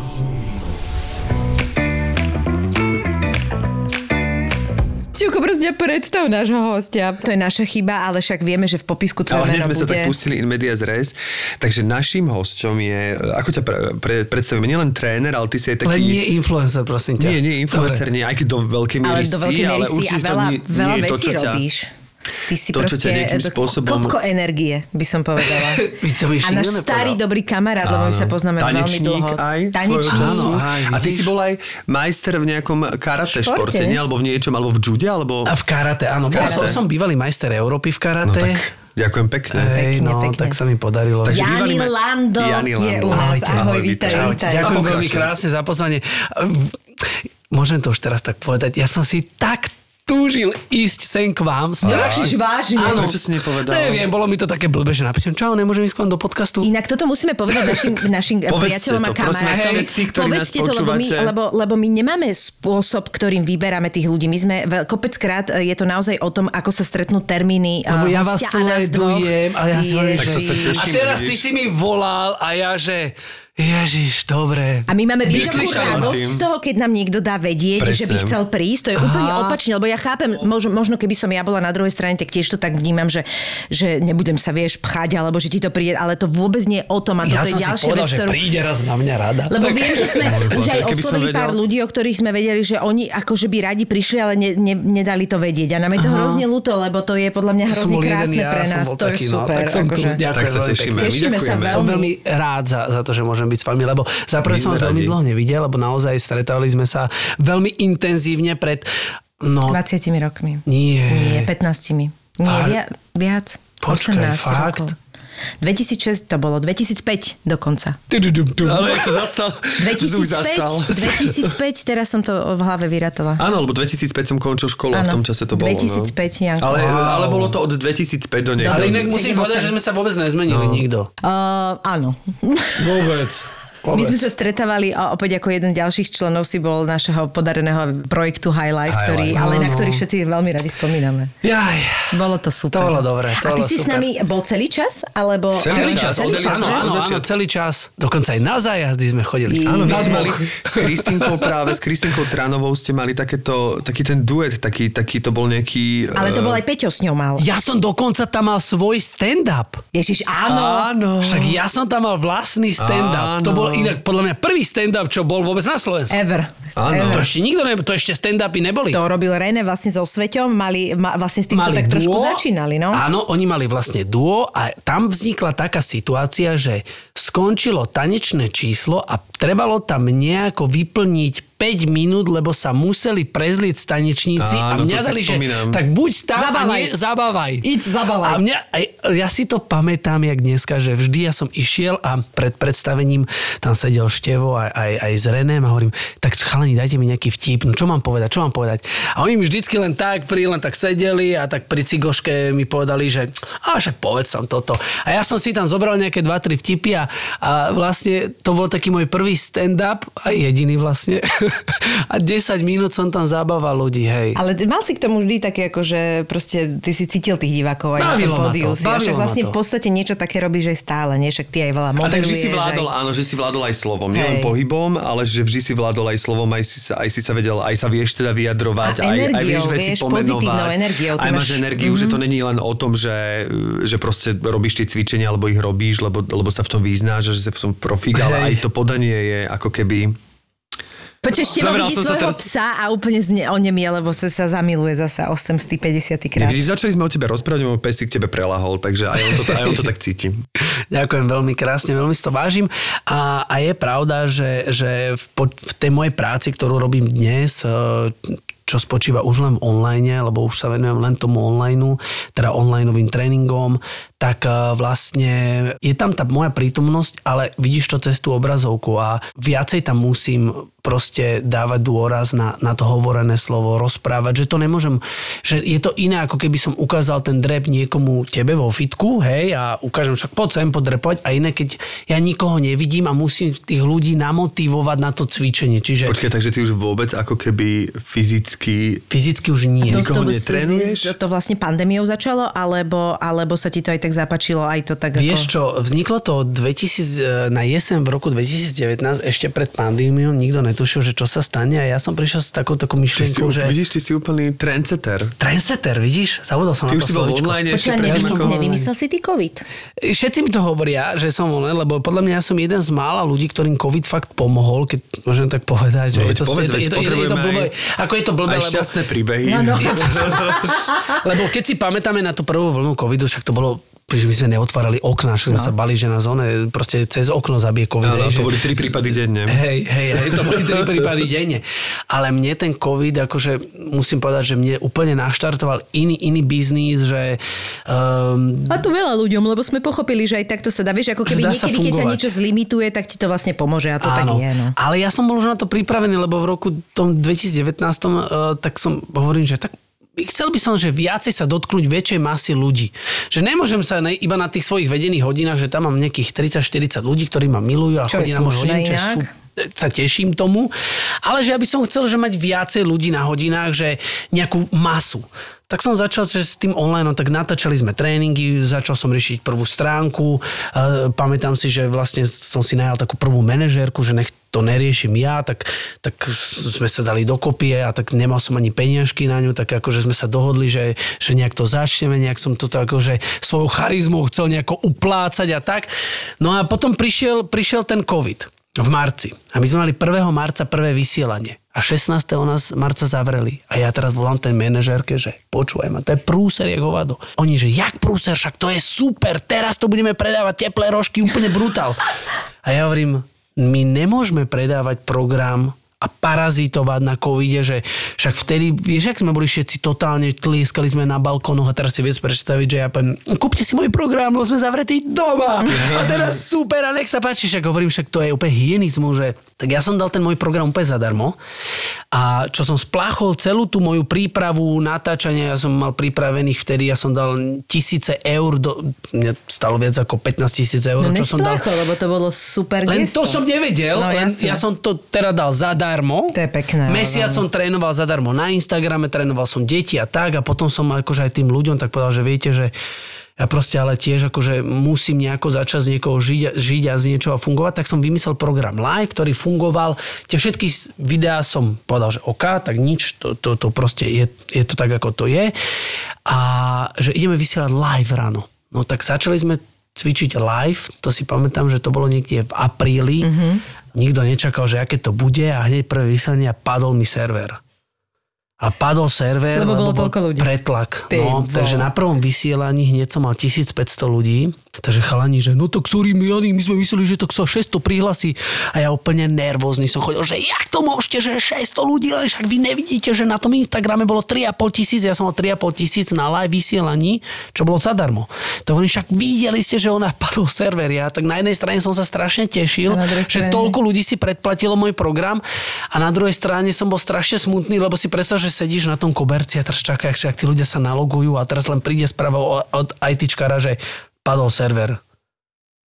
Čiuko, prosím predstav nášho hostia. To je naša chyba, ale však vieme, že v popisku tvoje Ale hneď meno sme sa bude... tak pustili in medias res. Takže našim hosťom je, ako ťa pre, pre, predstavíme, nielen tréner, ale ty si aj taký... Len nie influencer, prosím ťa. Nie, nie, influencer, nie, aj keď do veľkej miery ale do veľkej si, miery ale si a určite to veľa, nie, veľa nie je to, vecí čo ťa... robíš. Ty si to, čo proste ťa nejakým e, spôsobom- kopko energie, by som povedala. [laughs] To by a náš starý dobrý kamarát, lebo my sa poznáme veľmi Tanečník dlho. aj Tanečník. času. Áno, aj, a ty si bol aj majster v nejakom karate športe, športe, nie? Alebo v niečom, alebo v jude, alebo... A v karate, áno. Bol Karate. som, som bývalý majster Európy v No karate. tak, ďakujem pekne. Hej, Pekne, no, pekne. tak sa mi podarilo. Takže Jani ma- Lando Jani je Lando. u nás. Ahojte. Ahoj, Ahoj, vítaj. Ďakujem veľmi krásne za pozvanie. Môžem to už teraz tak povedať. Ja som si tak túžil ísť sem k vám. Myslíš vážne? Áno. Prečo si nepovedal? Neviem, bolo mi to také blbé, že napíšem, čau, nemôžem ísť k vám do podcastu. Inak toto musíme povedať našim, [laughs] našim Povedzte priateľom a to, kamarátom. všetci, ktorí nás Povedzte to, lebo my, lebo, lebo my nemáme spôsob, ktorým vyberáme tých ľudí. My sme kopeckrát e, je to naozaj o tom, ako sa stretnú termíny Lebo uh, ja vás sledujem a ja si hovorím, Tak to sa teším, A teraz ty si mi volal a ja, že Ježiš, dobre. A my máme vieš, akú radosť z toho, keď nám niekto dá vedieť, Presne. že by chcel prísť. To je úplne Aha. opačne, lebo ja chápem, možno, možno keby som ja bola na druhej strane, tak tiež to tak vnímam, že, že nebudem sa, vieš, pchať, alebo že ti to príde, ale to vôbec nie je o tom. A ja toto je som si ďalšia povedal, vec, že ktorú... príde raz na mňa rada. Lebo Tak- viem, že sme [laughs] už aj oslovili vedel. pár ľudí, o ktorých sme vedeli, že oni akože by radi prišli, ale ne, ne, nedali to vedieť. A nám je to hrozne ľúto, lebo to je podľa mňa hrozne krásne ja, pre nás. To je no, super. tak akože. Tak sa veľmi tešíme. Tešíme sa. Som veľmi. veľmi rád za, za to, že môžem byť s vami, lebo za prvé som vás veľmi dlho nevidel, lebo naozaj stretávali sme sa veľmi intenzívne pred... No, 20 rokmi. nie. Nie, 15. Nie, via, viac. Počkaj, 18 fakt? rokov. 2006 to bolo, 2005 dokonca. Ale to zastal. Vzduch zastal. 2005, 2005, teraz som to v hlave vyratala. Áno, lebo 2005 som končil školu a v tom čase to bolo. 2005, no. Janko. Ale, ale bolo to od 2005 do Ale niekde. inak musím 7, povedať, že sme sa vôbec nezmenili nikto. Uh, áno. Vôbec. My sme sa stretávali a opäť ako jeden z ďalších členov si bol našeho podareného projektu Highlight, Highlight. ktorý, ale na Áno. ktorý všetci veľmi radi spomíname. Jaj. Bolo to super. To bolo dobré, to a ty bolo si s super. nami bol celý čas? Alebo... Celý Celý čas, Celý čas, áno, áno, áno, celý čas. Dokonca aj na zájazdy sme chodili. Áno, Na ste dvoch. mali [laughs] s Kristinkou práve, s Kristinkou Tranovou ste mali takéto, taký ten duet, taký, taký to bol nejaký... Ale to eh, bol aj Peťo s ňou mal. Ja som dokonca tam mal svoj stand-up. Ježiš, áno. Áno. Však ja som tam mal vlastný stand-up. Áno. To bol inak podľa mňa prvý stand-up, čo bol vôbec na Slovensku. Ever. Áno. To ešte nikto ne, to ešte stand-upy neboli. To robil René vlastne so Sveťom, mali, ma, vlastne s týmto tak trošku začínali, no. Áno, oni mali vlastne duo a tam vznikla taká situácia, že skončilo tanečné číslo a trebalo tam nejako vyplniť 5 minút, lebo sa museli prezlieť tanečníci a Áno, mňa si dali, že tak buď tam Zabávaj. a nie, zabávaj. Íď, zabávaj. A mňa, ja si to pamätám, jak dneska, že vždy ja som išiel a pred predstavením tam sedel Števo aj, aj, aj s Renem a hovorím, tak chalani, dajte mi nejaký vtip, no čo mám povedať, čo mám povedať. A oni mi vždycky len tak, pri, len tak sedeli a tak pri cigoške mi povedali, že a že povedz tam toto. A ja som si tam zobral nejaké 2-3 vtipy a, a vlastne to bol taký môj prvý stand-up a jediný vlastne. [laughs] [laughs] a 10 minút som tam zabával ľudí, hej. Ale mal si k tomu vždy také, ako, že proste ty si cítil tých divákov aj na Bavilo tom ma pódiu. si. A však vlastne to. v podstate niečo také robíš aj stále, nie? Však ty aj veľa A tak vždy si vládol, aj... áno, že si vládol aj slovom, nielen pohybom, ale že vždy si vládol aj slovom, aj si, sa, aj si sa vedel, aj sa vieš teda vyjadrovať, A aj, aj energiou, vieš veci vieš, pomenovať. energiou, Aj máš máš- energiu, že to není len o tom, že, že proste robíš tie cvičenia, alebo ich robíš, lebo, lebo sa v tom vyznáš, že si v tom profík, ale aj to podanie je ako keby... Počkaj, ešte vidí sa svojho teraz- psa a úplne zne, onemie, lebo sa, sa zamiluje zasa 850 krát. Vidíš, začali sme o tebe rozprávať, si k tebe prelahol, takže aj on to, aj on to tak cíti. [laughs] Ďakujem veľmi krásne, veľmi si to vážim. A, a je pravda, že, že v, po, v tej mojej práci, ktorú robím dnes, eh, čo spočíva už len v online, lebo už sa venujem len tomu online, teda onlineovým tréningom, tak eh, vlastne je tam tá moja prítomnosť, ale vidíš to cez tú obrazovku a viacej tam musím proste dávať dôraz na, na to hovorené slovo, rozprávať, že to nemôžem, že je to iné, ako keby som ukázal ten drep niekomu tebe vo fitku, hej, a ukážem však poď sem podrepovať a iné, keď ja nikoho nevidím a musím tých ľudí namotivovať na to cvičenie, čiže Počkaj, takže ty už vôbec ako keby fyzicky... fyzicky už nie. To, Nikoho to, netrénuješ? to, vlastne pandémiou začalo, alebo, alebo sa ti to aj tak zapáčilo, aj to tak Vieš ako... čo, vzniklo to 2000, na jesen v roku 2019, ešte pred pandémiou, nikto netušil, že čo sa stane a ja som prišiel s takou takou Ty si, myšlienkou, že... Vidíš, ty si úplný trendsetter. Trendsetter, vidíš? Zabudol som Ty na to si bol online predtým, nevymyslel, nevymyslel si ty COVID? Všetci mi to hovoria, že som online, lebo podľa mňa ja som jeden z mála ľudí, ktorým COVID fakt pomohol, keď môžem tak povedať. Že No je, to, povedz, je, to, je, to, je, to blbé. aj- Ako je to blbé, Aj lebo, šťastné príbehy. No, no. [laughs] lebo keď si pamätáme na tú prvú vlnu covidu, však to bolo že my sme neotvárali okná, že sme sa bali, že na zóne proste cez okno zabije COVID. Áno, to že- boli tri prípady denne. Hej, hej, hej, to boli tri [laughs] prípady denne. Ale mne ten COVID, akože musím povedať, že mne úplne naštartoval iný, iný biznis, že um, A to veľa ľuďom, lebo sme pochopili, že aj takto sa dá. Vieš, ako keby sa niekedy, keď ťa fungovať. niečo zlimituje, tak ti to vlastne pomôže a to tak je. No. Ale ja som bol už na to pripravený, lebo v roku tom 2019 uh, tak som hovorím, že tak chcel by som, že viacej sa dotknúť väčšej masy ľudí. Že nemôžem sa ne, iba na tých svojich vedených hodinách, že tam mám nejakých 30-40 ľudí, ktorí ma milujú a chodia na môj hodinu, čo sú- sa teším tomu, ale že ja by som chcel, že mať viacej ľudí na hodinách, že nejakú masu. Tak som začal že s tým online, no tak natáčali sme tréningy, začal som riešiť prvú stránku, e, pamätám si, že vlastne som si najal takú prvú manažérku, že nech to neriešim ja, tak, tak sme sa dali dokopy a tak nemal som ani peniažky na ňu, tak akože sme sa dohodli, že, že nejak to začneme, nejak som toto akože svojou charizmou chcel nejako uplácať a tak. No a potom prišiel, prišiel ten COVID v marci. A my sme mali 1. marca prvé vysielanie. A 16. nás marca zavreli. A ja teraz volám tej manažérke, že počúvaj ma, to je prúser jak hovado. Oni, že jak prúser, však to je super, teraz to budeme predávať teplé rožky, úplne brutál. A ja hovorím, my nemôžeme predávať program a parazitovať na covide, že však vtedy, vieš, ak sme boli všetci totálne, tlieskali sme na balkónoch a teraz si vieš predstaviť, že ja poviem, kúpte si môj program, lebo sme zavretí doma. A teraz super a nech sa páči, však hovorím, však to je úplne hygienizmu, že tak ja som dal ten môj program úplne zadarmo a čo som spláchol celú tú moju prípravu natáčania, ja som mal pripravených vtedy, ja som dal tisíce eur, do, mňa stalo viac ako 15 tisíc eur, No čo som dal lebo to bolo super len gesto. to som nevedel, No, len ja som to teda dal zadarmo. To je pekné, ale Mesiac veľmi. som trénoval zadarmo na Instagrame, trénoval som deti a tak a potom som akože aj tým ľuďom tak povedal, že viete, že ja proste ale tiež akože musím nejako začať z niekoho žiť, žiť a z niečoho fungovať, tak som vymyslel program live, ktorý fungoval. Tie všetky videá som povedal, že OK, tak nič, to, to, to proste je, je to tak, ako to je. A že ideme vysielať live ráno. No tak začali sme cvičiť live, to si pamätám, že to bolo niekde v apríli. Mm-hmm. Nikto nečakal, že aké to bude a hneď prvé vysielanie padol mi server. A padol server, Lebo bolo bol toľko ľudí. pretlak. Ty no, takže na prvom vysielaní hneď som mal 1500 ľudí. Takže chalani, že no tak sorry, my, my sme mysleli, že to sa 600 prihlasí. A ja úplne nervózny som chodil, že jak to môžete, že 600 ľudí, len však vy nevidíte, že na tom Instagrame bolo 3,5 tisíc, ja som mal 3,5 tisíc na live vysielaní, čo bolo zadarmo. To oni však videli ste, že ona [laughs] padol server. Ja tak na jednej strane som sa strašne tešil, že toľko ľudí si predplatilo môj program a na druhej strane som bol strašne smutný, lebo si predstav, že sedíš na tom koberci a teraz čakáš, ak tí ľudia sa nalogujú a teraz len príde správa od ITčkara, že padol server.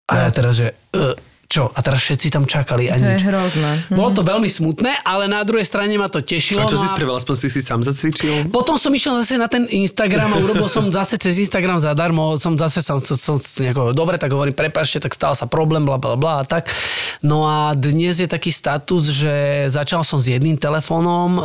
A ja teraz, že uh, čo? A teraz všetci tam čakali a To je nič. hrozné. Bolo to veľmi smutné, ale na druhej strane ma to tešilo. A čo no si spravil? Aspoň si si sám zacvičil? potom som išiel zase na ten Instagram a urobil som zase cez Instagram zadarmo, som zase som, som, som nejako, dobre, tak hovorím, prepáčte, tak stal sa problém, bla, bla, bla a tak. No a dnes je taký status, že začal som s jedným telefónom, e,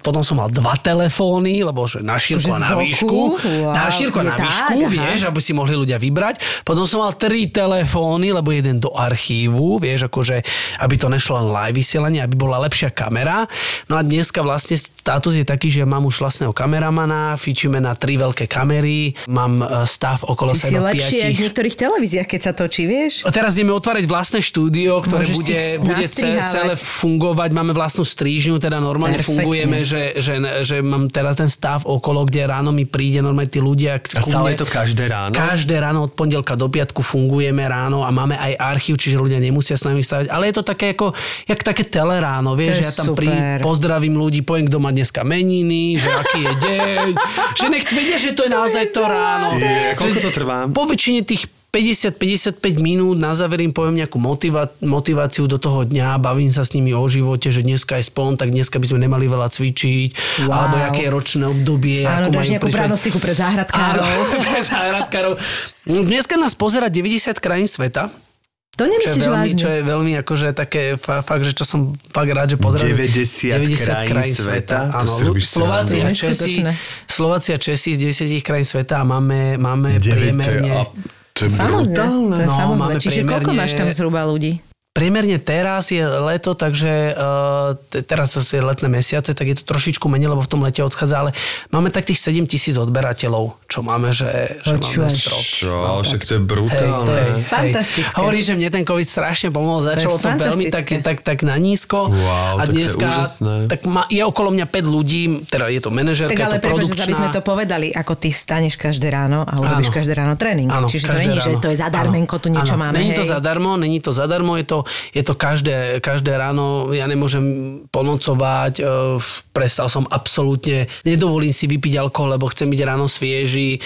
potom som mal dva telefóny, lebo že na šírku a na výšku. Wow, na šírku a je na tak, výšku, aha. vieš, aby si mohli ľudia vybrať. Potom som mal tri telefóny, lebo jeden do archívu, vieš, akože, aby to nešlo len live vysielanie, aby bola lepšia kamera. No a dneska vlastne status je taký, že mám už vlastného kameramana, fičíme na tri veľké kamery, mám e, stav okolo si seba lepšie aj v niektorých televíziách, keď sa točí, vieš? A Teraz ideme otvárať vlastné štúdio, ktoré Môžeš bude, si bude celé fungovať. Máme vlastnú strížňu, teda normálne Perfektne. fungujeme, že, že, že mám teraz ten stav okolo, kde ráno mi príde normálne tí ľudia. A stále mne. je to každé ráno? Každé ráno od pondelka do piatku fungujeme ráno a máme aj archív, čiže ľudia nemusia s nami stavať. Ale je to také ako, jak také teleráno, vieš, že ja tam super. pri, pozdravím ľudí, poviem, kto má dneska meniny, že aký je deň, [laughs] že nech vedia, že to je naozaj to ráno. Je, koľko to trvá? Po väčšine tých 50-55 minút na záver im poviem nejakú motiva- motiváciu do toho dňa, bavím sa s nimi o živote, že dneska je splon, tak dneska by sme nemali veľa cvičiť, Wow. alebo aké je ročné obdobie. Áno, ako dáš majú nejakú pranostiku pred záhradkárov. Áno, [laughs] pre záhradkárov. Dneska nás pozera 90 krajín sveta. To Čo je, nemyslíš veľmi, vážne? čo je veľmi akože také fa- fakt, že čo som fakt rád, že pozerám. 90 krajín sveta? To Áno, Slováci a. Česi. Slováci a Česi z 10 krajín sveta a máme, máme Deväť, to je- priemerne... a- To je Famozne, brutálne. to je No, famozne. máme Čiže koľko priemerne- máš tam zhruba ľudí? Priemerne teraz je leto, takže uh, te- teraz sú letné mesiace, tak je to trošičku menej, lebo v tom lete odchádza, ale máme tak tých 7 tisíc odberateľov, čo máme, že, že máme Počúvaš. strop. Čo? Však to je brutálne. to je Fantastické. Hovorí, že mne ten COVID strašne pomohol. Začalo to, veľmi tak, tak, tak na nízko. Wow, a tak to je dneska úžasné. tak má, je okolo mňa 5 ľudí, teda je to manažerka, Tak ale je to prepáč, produkčná. aby sme to povedali, ako ty vstaneš každé ráno a urobíš Áno. každé ráno tréning. Áno, Čiže to není, že ráno. to je zadarmenko, tu niečo Áno, máme. Není to hej. zadarmo, není to zadarmo, je to, je to každé, každé ráno, ja nemôžem ponocovať, e, prestal som absolútne, nedovolím si vypiť alkohol, lebo chcem byť ráno svieži, e,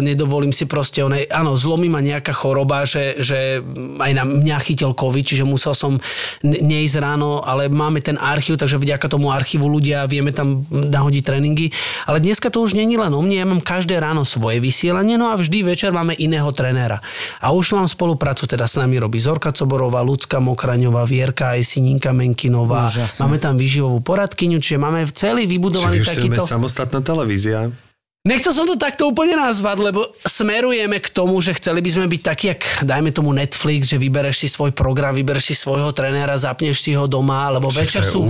nedovolím si proste, onej, áno, zlomí ma nejaká choroba, že, že aj na mňa chytil COVID, čiže musel som ne- neísť ráno, ale máme ten archív, takže vďaka tomu archívu ľudia vieme tam nahodiť tréningy. Ale dneska to už není len o mne, ja mám každé ráno svoje vysielanie, no a vždy večer máme iného trenéra. A už mám spoluprácu, teda s nami robí Zorka Coborová, Lucka Mokraňová, Vierka aj Sininka Menkinová. Úžasné. Máme tam výživovú poradkyňu, čiže máme celý vybudovaný Čiže takýto... samostatná televízia. Nechcel som to takto úplne nazvať, lebo smerujeme k tomu, že chceli by sme byť takí, jak dajme tomu Netflix, že vybereš si svoj program, vybereš si svojho trenéra, zapneš si ho doma, lebo večer sú,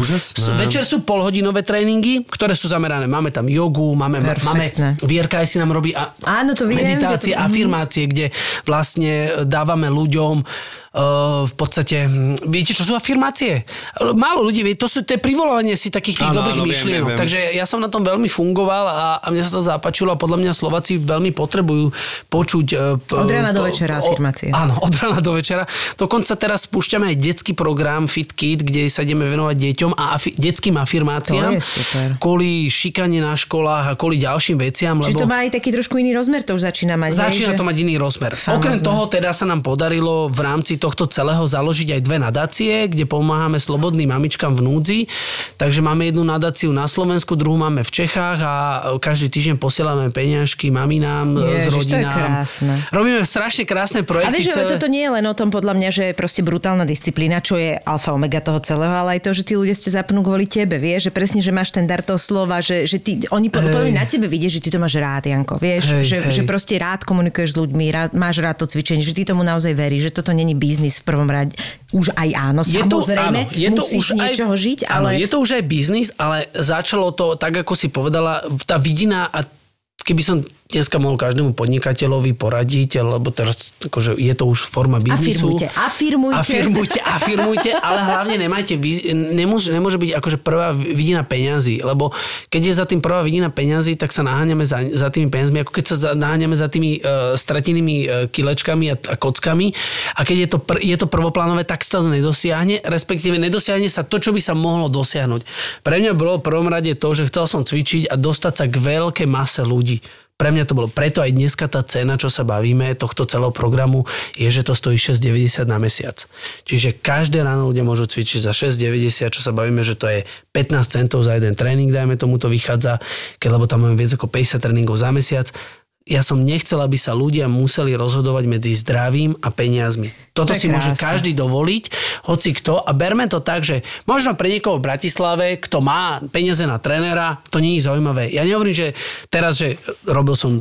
večer sú polhodinové tréningy, ktoré sú zamerané. Máme tam jogu, máme, máme Perfektné. Vierka aj si nám robí a, Áno, to viem, meditácie, to- afirmácie, kde vlastne dávame ľuďom v podstate, hm, viete, čo sú afirmácie? Málo ľudí vie, to, sú, to je privolovanie si takých tých Áno, dobrých viem, myšlienok. viem, viem. Takže ja som na tom veľmi fungoval a, a mne sa to zapáčilo a podľa mňa Slováci veľmi potrebujú počuť... e, p- Od rána do večera afirmácie. Áno, od rána do večera. Dokonca teraz spúšťame aj detský program Fit Kid, kde sa ideme venovať deťom a afi- detským afirmáciám. To je super. Kvôli šikane na školách a kvôli ďalším veciam. Čiže lebo... to má aj taký trošku iný rozmer, to už začína mať. hej, Začína že- to mať iný rozmer. Famózne. Okrem toho teda sa nám podarilo v rámci tohto celého založiť aj dve nadácie, kde pomáhame slobodným mamičkám v núdzi. Takže máme jednu nadáciu na Slovensku, druhú máme v Čechách a každý týždeň posielame peňažky maminám Ježiš, z to je rodinám. krásne. Robíme strašne krásne A projekty. vieš, ale celé- toto nie je len o tom, podľa mňa, že je proste brutálna disciplína, čo je alfa omega toho celého, ale aj to, že tí ľudia ste zapnú kvôli tebe, vieš, že presne, že máš ten dar toho slova, že, že ty, oni po, podľa mňa na tebe vidia, že ty to máš rád, Janko, vieš, Hej, že, hej. že proste rád komunikuješ s ľuďmi, rád, máš rád to cvičenie, že ty tomu naozaj veríš, že toto není biznis v prvom rade. Už aj áno, samozrejme, áno, je to musíš už niečoho aj, žiť, áno, ale... je to už aj biznis, ale začalo to, tak ako si povedala, tá vidina a keby som dneska mohol každému podnikateľovi poradiť, lebo teraz akože je to už forma biznisu. Afirmujte, afirmujte. Afirmujte, afirmujte, ale hlavne nemajte, nemôže, nemôže byť akože prvá vidina peňazí, lebo keď je za tým prvá vidina peňazí, tak sa naháňame za, za tými peniazmi, ako keď sa za, naháňame za tými uh, stratenými uh, kilečkami a, a kockami a keď je to, pr, je to prvoplánové, tak sa to nedosiahne, respektíve nedosiahne sa to, čo by sa mohlo dosiahnuť. Pre mňa bolo v prvom rade to, že chcel som cvičiť a dostať sa k veľkej mase ľudí. Pre mňa to bolo preto aj dneska tá cena, čo sa bavíme, tohto celého programu, je, že to stojí 6,90 na mesiac. Čiže každé ráno ľudia môžu cvičiť za 6,90, čo sa bavíme, že to je 15 centov za jeden tréning, dajme tomu to vychádza, keď lebo tam máme viac ako 50 tréningov za mesiac ja som nechcel, aby sa ľudia museli rozhodovať medzi zdravím a peniazmi. Toto si môže každý dovoliť, hoci kto. A berme to tak, že možno pre niekoho v Bratislave, kto má peniaze na trénera, to nie je zaujímavé. Ja nehovorím, že teraz, že robil som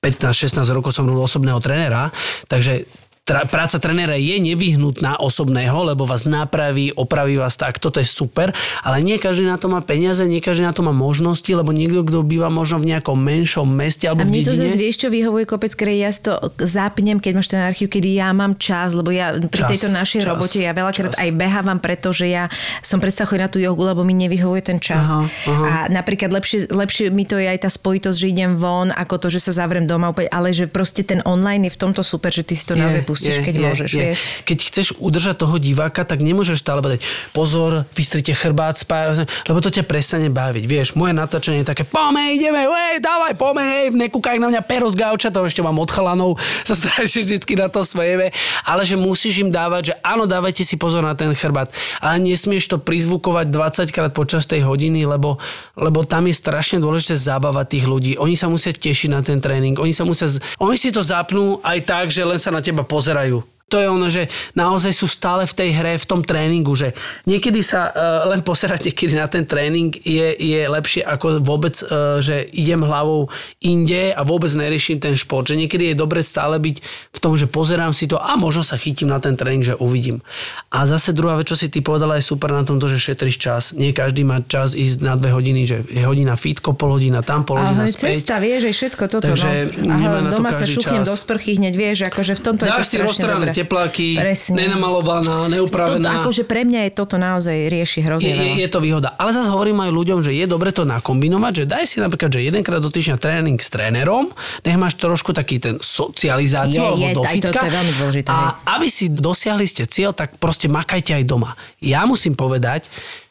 15-16 rokov som robil osobného trénera, takže tra, práca trénera je nevyhnutná osobného, lebo vás napraví, opraví vás tak, toto je super, ale nie každý na to má peniaze, nie každý na to má možnosti, lebo niekto, kto býva možno v nejakom menšom meste alebo A v mne to dedine. zase vieš, čo vyhovuje kopec, kedy ja to zapnem, keď máš ten archív, kedy ja mám čas, lebo ja pri Čas, tejto našej čas, robote ja veľakrát čas. aj behávam, pretože ja som predstav chodiť na tú jogu, lebo mi nevyhovuje ten čas. Aha, aha. A napríklad lepšie, lepšie mi to je aj tá spojitosť, že idem von, ako to, že sa zavriem doma úplne, ale že proste ten online je v tomto super, že ty si to naozaj pustíš, keď môžeš, vieš. Keď chceš udržať toho diváka, tak nemôžeš stále povedať, pozor, vystrite chrbát, spáj, lebo to ťa prestane baviť. Vieš, moje natáčanie je také, poďme, ideme, ej, dávaj, poďme, ej, nekúkaj na mňa pero z gauča, to ešte mám od chalanov, [laughs] sa strašne vždycky na to svojeme, ale že musíš im dávať, že áno, dávajte si pozor na ten chrbát, ale nesmieš to prizvukovať 20 krát počas tej hodiny, lebo, lebo tam je strašne dôležité zabávať tých ľudí. Oni sa musia tešiť na ten tréning, oni sa musia, oni si to zapnú aj tak, že len sa na teba pozerajú pozerajú. To je ono, že naozaj sú stále v tej hre, v tom tréningu, že niekedy sa uh, len poserať niekedy na ten tréning je, je lepšie ako vôbec, uh, že idem hlavou inde a vôbec neriešim ten šport. Že niekedy je dobre stále byť v tom, že pozerám si to a možno sa chytím na ten tréning, že uvidím. A zase druhá vec, čo si ty povedala, je super na tomto, že šetríš čas. Nie každý má čas ísť na dve hodiny, že je hodina fitko, pol hodina tam, pol hodina späť. cesta, vieš, aj všetko toto. Takže no. to doma sa šuchnem čas. do sprchy hneď, vieš, akože v tomto je to Dáš si. Tepláky, Presne. nenamalovaná, neupravená. akože pre mňa je toto naozaj rieši hrozne je, je, to výhoda. Ale zase hovorím aj ľuďom, že je dobre to nakombinovať, že daj si napríklad, že jedenkrát do týždňa tréning s trénerom, nech máš trošku taký ten socializáciu Je, alebo je, do aj to- fitka. to je veľmi dôležité, A aby si dosiahli ste cieľ, tak proste makajte aj doma. Ja musím povedať,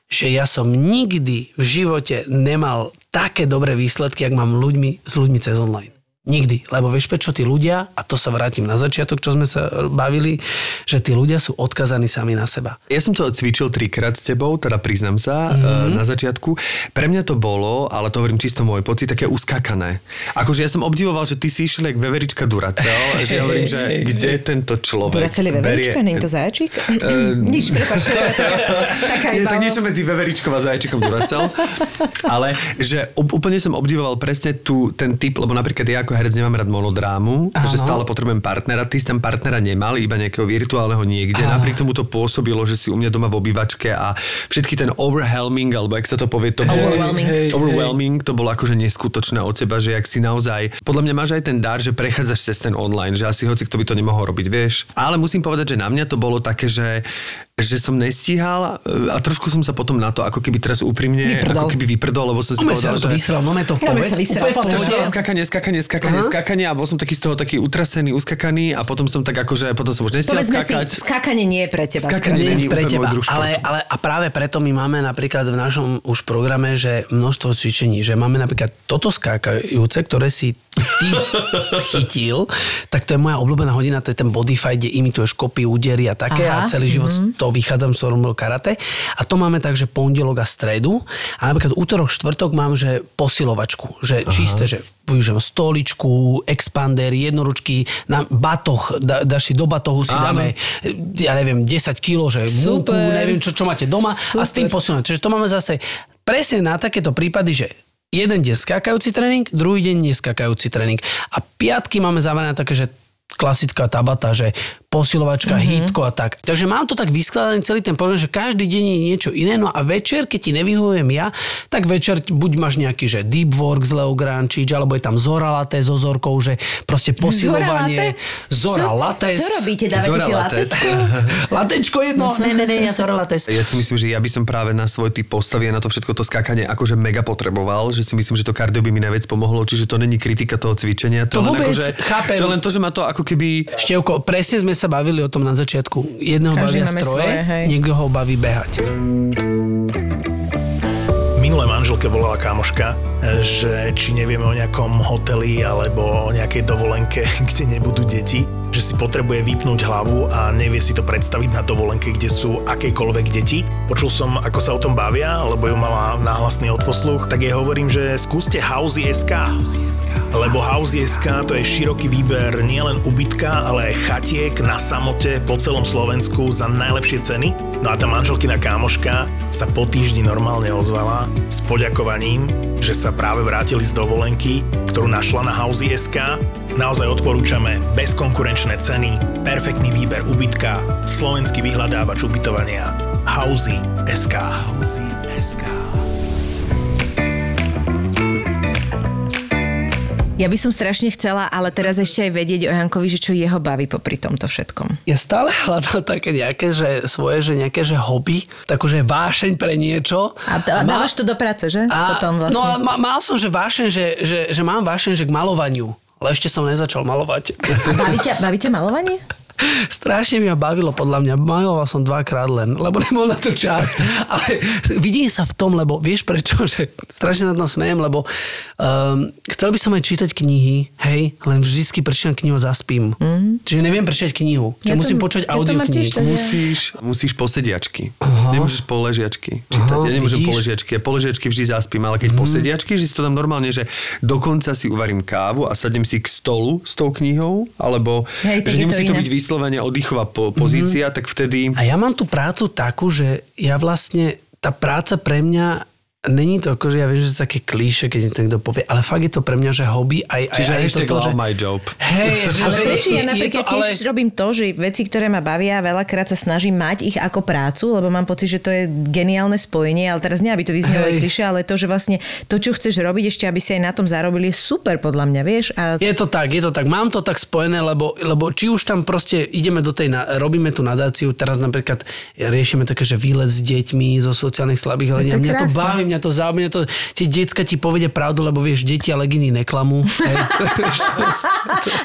že ja som nikdy v živote nemal také dobré výsledky, ak mám ľuďmi, s ľuďmi cez online. Nikdy. Lebo vieš prečo tí ľudia, a to sa vrátim na začiatok, čo sme sa bavili, že tí ľudia sú odkazaní sami na seba. Ja som to cvičil trikrát s tebou, teda priznám sa mm-hmm. na začiatku. Pre mňa to bolo, ale to hovorím čisto môj pocit, také uskakané. Akože ja som obdivoval, že ty si išiel jak veverička Duracel, že ja hovorím, že kde tento človek Dura celé veverička, nie [laughs] je to zajačík? Nič, prepáč, to je Je tak niečo medzi veveričkou a zajačikom Duracel. Ale že úplne som obdivoval presne tu ten typ, lebo napríklad ja ako herec nemám rád monodrámu, Áno. že stále potrebujem partnera. Ty si tam partnera nemal, iba nejakého virtuálneho niekde. Napriek tomu to pôsobilo, že si u mňa doma v obývačke a všetky ten overwhelming, alebo jak sa to povie, to bolo... Overwhelming. Hej, overwhelming, to bolo akože neskutočné od seba, že jak si naozaj... Podľa mňa máš aj ten dar, že prechádzaš cez ten online, že asi hoci kto by to nemohol robiť, vieš. Ale musím povedať, že na mňa to bolo také, že že som nestíhal e, a trošku som sa potom na to ako keby teraz úprimne Vyprdol. ako keby vyprdol, lebo som si Ome sa povedal, to že... vysral, no to povedz. sa vysral, skakanie, skakanie, skakanie, Aha. skakanie a bol som taký z toho taký utrasený, uskakaný a potom som tak akože, potom som už nestiel Povedzme skakať. si, skákanie nie je pre teba. Skákanie skôr. nie je pre teba. môj druh športu. Ale, ale a práve preto my máme napríklad v našom už programe, že množstvo cvičení, že máme napríklad toto skákajúce, ktoré si ty [laughs] chytil, tak to je moja obľúbená hodina, to je ten body fight, kde imituješ kopy, údery a také Aha, a celý život mm-hmm. To vychádzam z robil karate. A to máme tak, že pondelok a stredu a napríklad útorok, štvrtok mám, že posilovačku, že čisté, že využijem stoličku, expander, jednoručky, na batoh, da, dáš si do batohu si Áno. dáme, ja neviem, 10 kg, že múku, Super. neviem čo, čo máte doma a s tým posunúť. Čiže to máme zase presne na takéto prípady, že jeden deň skákajúci tréning, druhý deň neskakajúci tréning. A piatky máme zamerané také, že klasická tabata, že posilovačka, mm-hmm. hitko a tak. Takže mám to tak vyskladaný celý ten program, že každý deň je niečo iné, no a večer, keď ti nevyhovujem ja, tak večer buď máš nejaký, že deep work z Leo Grančič, alebo je tam Zora Latte so Zorkou, že proste posilovanie. Zora Latte. Co robíte? Dávate Zora si latecku? [laughs] Latečko jedno. Ne, ne, ne, ja Zora Lattes. Ja si myslím, že ja by som práve na svoj typ postavy a na to všetko to skákanie akože mega potreboval, že si myslím, že to kardio by mi najviac pomohlo, čiže to není kritika toho cvičenia. To len vôbec, akože, chápem. To len to, že ma to ako keby... Števko, presne sme sa bavili o tom na začiatku. Jedného Každý bavia stroje, svoje, hej. niekto ho baví behať. Minulé manželke volala kamoška, že či nevieme o nejakom hoteli alebo o nejakej dovolenke, [laughs] kde nebudú deti, že si potrebuje vypnúť hlavu a nevie si to predstaviť na dovolenke, kde sú akejkoľvek deti. Počul som, ako sa o tom bavia, lebo ju mala náhlasný odposluch, tak jej hovorím, že skúste Housey.sk. Lebo Housey.sk to je široký výber nielen ubytka, ale aj chatiek na samote po celom Slovensku za najlepšie ceny. No a tá manželkina kámoška sa po týždni normálne ozvala s poďakovaním, že sa práve vrátili z dovolenky, ktorú našla na Housey.sk. Naozaj odporúčame bezkonkurenčné ceny, perfektný výber ubytka, slovenský vyhľadávač ubytovania Housey.sk. Housey.sk. Ja by som strašne chcela, ale teraz ešte aj vedieť o Jankovi, že čo jeho baví popri tomto všetkom. Ja stále [laughs] hľadám také nejaké, že svoje, že nejaké, že hobby, takúže vášeň pre niečo. A, to, a dávaš to do práce, že? Potom vlastne. No a ma, mal som, že vášeň, že, že, že mám vášeň, že k malovaniu. Ale ešte som nezačal malovať. A baví ťa, baví ťa malovanie? Strašne mi ma bavilo podľa mňa. Maloval som dvakrát len, lebo nebol na to čas. [laughs] Ale vidím sa v tom, lebo vieš prečo, že strašne na tom smejem, lebo um, chcel by som aj čítať knihy, hej, len vždycky prečítam knihu a zaspím. Mm. Čiže neviem prečítať knihu. Čiže Ja to- musím počuť ja to audio tak. Musíš, musíš posediačky. Nemôžeš poležiačky čítať. Aha, ja nemôžem vidíš? poležiačky. Ja poležiačky vždy zaspím, ale keď posediačky, že si to tam normálne, že dokonca si uvarím kávu a sadnem si k stolu s tou knihou, alebo Hej, že to nemusí to, iné. byť vyslovene oddychová po, pozícia, tak vtedy... A ja mám tú prácu takú, že ja vlastne, tá práca pre mňa Není to ako, že ja viem, že to je také klíše, keď to niekto povie, ale fakt je to pre mňa, že hobby aj, aj, Čiže aj hashtag toto, že... love my job. Hej, [laughs] že, Ale že prečo ja napríklad to, tiež ale- robím to, že veci, ktoré ma bavia, veľakrát sa snažím mať ich ako prácu, lebo mám pocit, že to je geniálne spojenie, ale teraz nie, aby to vyznelo Hej. kliše, ale to, že vlastne to, čo chceš robiť, ešte aby si aj na tom zarobili, je super podľa mňa, vieš? A Je to tak, je to tak. Mám to tak spojené, lebo, lebo či už tam proste ideme do tej, na- robíme tú nadáciu, teraz napríklad riešime také, že výlet s deťmi zo sociálnych slabých to rodín. Mňa to baví, mňa to zaujíma, mňa to, tie decka ti povedia pravdu, lebo vieš, deti a leginy neklamú. [laughs]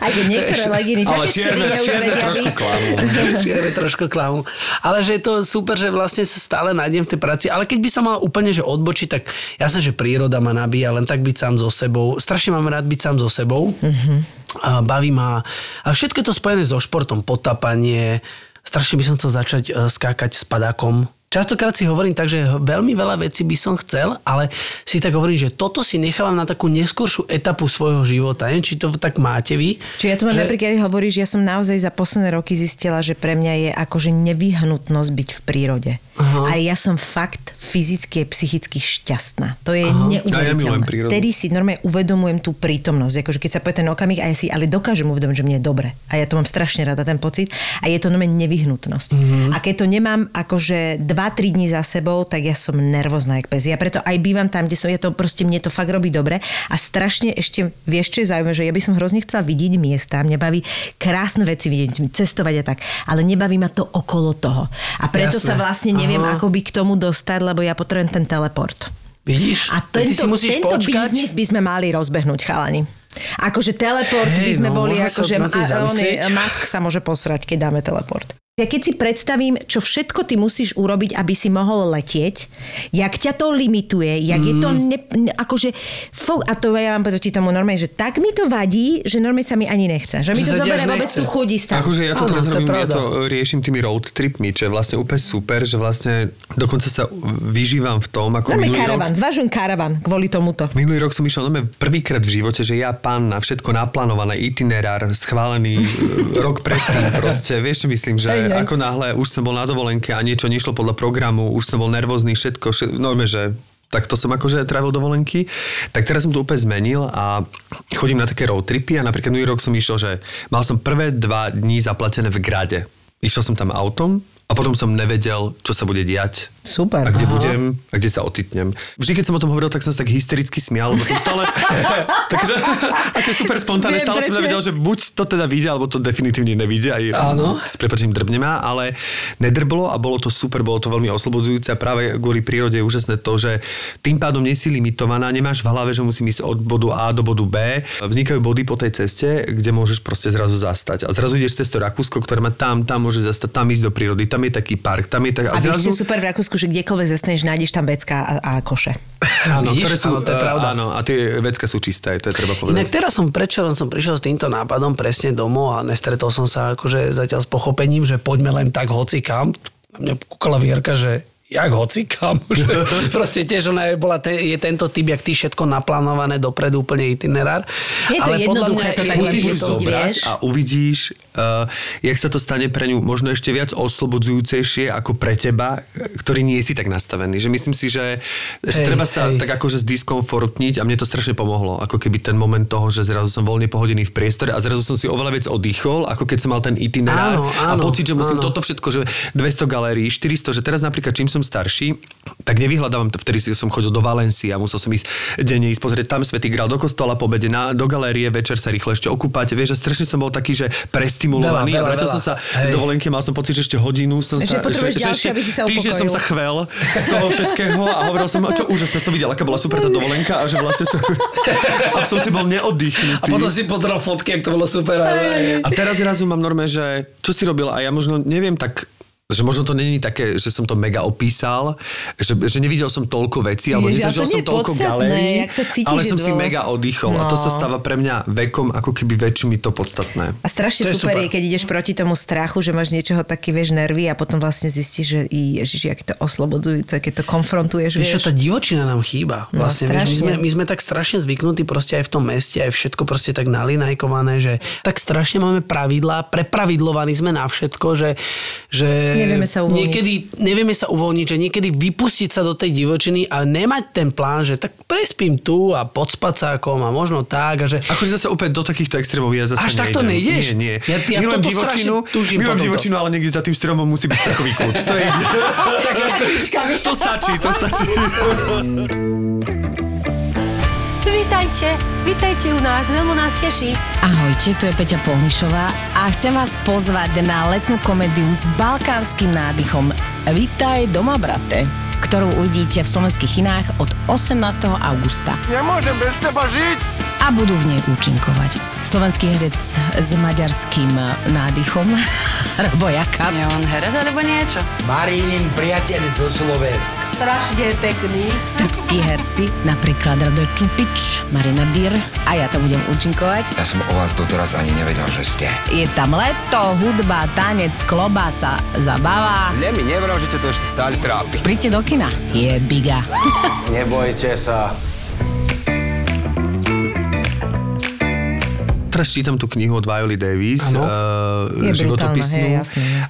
Aj keď niektoré leginy Ale čierne, čierne trošku klamú. [laughs] [laughs] Čierne trošku klamu. Ale že je to super, že vlastne sa stále nájdem v tej práci. Ale keď by som mal úplne že odbočiť, tak jasne, že príroda ma nabíja, len tak byť sám so sebou. Strašne mám rád byť sám so sebou. A baví ma. A všetko je to spojené so športom, potapanie. Strašne by som chcel začať e, skákať s padákom. Častokrát si hovorím tak, že veľmi veľa vecí by som chcel, ale si tak hovorím, že toto si nechávam na takú neskôršiu etapu svojho života. Neviem, či to tak máte vy. Čiže ja to mám že... napríklad, hovoríš, ja som naozaj za posledné roky zistila, že pre mňa je akože nevyhnutnosť byť v prírode. Aha. A ja som fakt fyzicky a psychicky šťastná. To je A ja milujem neuveriteľné. prírodu. Vtedy si normálne uvedomujem tú prítomnosť. Akože keď sa povie ten okamih a ja si ale dokážem uvedomiť, že mne je dobre. A ja to mám strašne rada, ten pocit. A je to normálne nevyhnutnosť. Mhm. A keď to nemám akože 2-3 dní za sebou, tak ja som nervózna jak pes. Ja preto aj bývam tam, kde som, ja to proste, mne to fakt robí dobre. A strašne ešte, vieš, čo je zaujímavé, že ja by som hrozne chcela vidieť miesta. Mňa baví krásne veci vidieť, cestovať a tak. Ale nebaví ma to okolo toho. A preto Jasné. sa vlastne neviem, Aha. ako by k tomu dostať, lebo ja potrebujem ten teleport. Vidíš? A tento, tento počkať. biznis by sme mali rozbehnúť, chalani. Akože teleport Hej, by sme no, boli, akože Musk sa môže posrať, keď dáme teleport. Ja keď si predstavím, čo všetko ty musíš urobiť, aby si mohol letieť, jak ťa to limituje, jak je to Mm. ne, ne, akože, fú, a to ja vám proti tomu normálne, že tak mi to vadí, že normálne sa mi ani nechce. Že mi Že to zoberie vôbec tú chudí stav. Akože ja to Áno, teraz to robím, ja to e, riešim tými road tripmi, čo je vlastne úplne super, že vlastne dokonca sa vyžívam v tom, ako Normálne minulý rok. karavan, zvažujem karavan kvôli tomuto. Minulý rok som išiel no, prvýkrát v živote, že ja pán na všetko naplánované, itinerár, schválený e, rok predtým [laughs] proste, vieš čo myslím, že Hej, hej. ako náhle už som bol na dovolenke a niečo nešlo podľa programu, už som bol nervózny, všetko, všetko normálne, že tak to som akože trávil dovolenky. Tak teraz som to úplne zmenil a chodím na také road tripy a napríklad minulý rok som išiel, že mal som prvé dva dní zaplatené v Grade. Išiel som tam autom a potom som nevedel, čo sa bude diať. Super. A kde Aha. budem a kde sa otitnem. Vždy, keď som o tom hovoril, tak som sa tak hystericky smial, lebo som stále... [laughs] takže, aké super spontánne, stále som nevedel, že buď to teda vyjde, alebo to definitívne nevyjde. Aj Áno. s prepačením drbne ma, ale nedrblo a bolo to super, bolo to veľmi oslobodzujúce a práve kvôli prírode je úžasné to, že tým pádom nie si limitovaná, nemáš v hlave, že musím ísť od bodu A do bodu B. Vznikajú body po tej ceste, kde môžeš proste zrazu zastať. A zrazu ideš cez to Rakúsko, ktoré má tam, tam môžeš zastať, tam ísť do prírody, tam je taký park, tam je tak... A vieš, čo je super v Rakúsku, že kdekoľvek zastaneš, nájdeš tam vecka a, a koše. [laughs] Áno, ktoré sú, Áno, to je eh, pravda. Áno, a tie vecka sú čisté, to je treba povedať. Inak teraz som predčerom som prišiel s týmto nápadom presne domov a nestretol som sa akože zatiaľ s pochopením, že poďme len tak hocikam. Na mňa kúkala Vierka, že jak hocikam. [laughs] Proste tiež ona je, bola te, je tento typ, jak ty všetko naplánované dopredu, úplne itinerár. Je to jednoduché to tak musíš to- zobrať vieš. a uvidíš, uh, jak sa to stane pre ňu možno ešte viac oslobodzujúcejšie ako pre teba, ktorý nie si tak nastavený. Že myslím si, že, že Hej, treba sa hej. tak akože zdiskomfortniť a mne to strašne pomohlo. Ako keby ten moment toho, že zrazu som voľne pohodený v priestore a zrazu som si oveľa viac oddychol, ako keď som mal ten itinerár Áno, a áno, pocit, že musím áno. toto všetko, že 200 galérií, 400, že teraz napríklad čím som starší, tak nevyhľadávam to, vtedy som chodil do Valencie a musel som ísť denne ísť pozrieť tam Svetý Grál do kostola po obede, na, do galérie, večer sa rýchlo ešte okúpať. Vieš, že strašne som bol taký, že prestimulovaný Veľa, a veľa, vrátil veľa. som sa z Hej. dovolenky, mal som pocit, že ešte hodinu som Že sa... potrebuješ ďalšie, aby si sa týždeň som sa chvel z toho všetkého a hovoril som, čo úžasné som videl, aká bola super tá dovolenka a že vlastne som... a som si bol neoddychnutý. A potom si pozeral fotky, jak to bolo super. Ale... A teraz zrazu mám norme, že čo si robil a ja možno neviem tak že možno to není také, že som to mega opísal, že, že nevidel som toľko vecí, alebo Ježiš, ale nezažil to som toľko podstatné, galérií, ale som si mega oddychol a to No. sa stáva pre mňa vekom ako keby väčším to podstatné. A strašne To je super, super. je, keď ideš proti tomu strachu, že máš niečoho taký, vieš, nervy a potom vlastne zistíš, že i, ježiš, aké to oslobodzujúce, keď to konfrontuješ, Vieš, čo, vieš. tá divočina nám chýba. No, Vlastne, vieš, my, sme, my sme tak strašne zvyknutí proste aj v tom meste, aj všetko proste tak nalinajkované, že tak strašne máme pravidlá, prepravidlovaní sme na všetko, že, že Nevieme sa uvoľniť. niekedy nevieme sa uvoľniť, že niekedy vypustiť sa do tej divočiny a nemať ten plán, že tak prespím tu a pod spacákom a možno tak a že Akože zase úplne do takýchto extrémov ja zase Až takto nejdem. nejdeš? Nie, nie. Ja- ja milujem divočinu, milujem divočinu, ale niekde za tým stromom musí byť strachový kút. To je... to stačí, to stačí. [laughs] Vítajte, vítajte u nás, veľmi nás teší. Ahojte, tu je Peťa Polnišová a chcem vás pozvať na letnú komédiu s balkánskym nádychom Vítaj doma, brate ktorú uvidíte v slovenských kinách od 18. augusta. Nemôžem bez teba žiť! A budú v nej účinkovať. Slovenský herec s maďarským nádychom, [laughs] Robo Jakab. Je on herec alebo niečo? Marínin priateľ zo Slovenska. Strašne pekný. Srbskí herci, napríklad Radoj Čupič, Marina Dyr a ja tam budem účinkovať. Ja som o vás doteraz ani nevedel, že ste. Je tam leto, hudba, tanec, klobása, zabava. Ne mi nevral, že to ešte stále trápi. Príďte do kina, je biga. [laughs] Nebojte sa. Teraz čítam tú knihu od Violy Davis, uh, Je životopisnú. hej.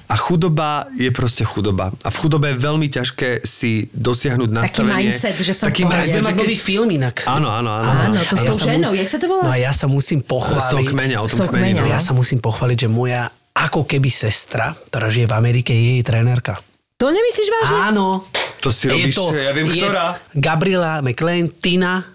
A chudoba je proste chudoba. A v chudobe je veľmi ťažké si dosiahnuť nastavenie. mindset, že som taký mindset, že keď... nový film inak. Áno, áno, áno. Áno, to s tou ženou, jak sa to volá? No a ja sa musím pochváliť. Z toho kmeňa, o tom kmeni. no. Ja sa musím pochváliť, že moja ako keby sestra, ktorá žije v Amerike, je jej trénerka. To nemyslíš vážne? Áno. To si robíš, ja viem, je ktorá. Gabriela McLean, Tina,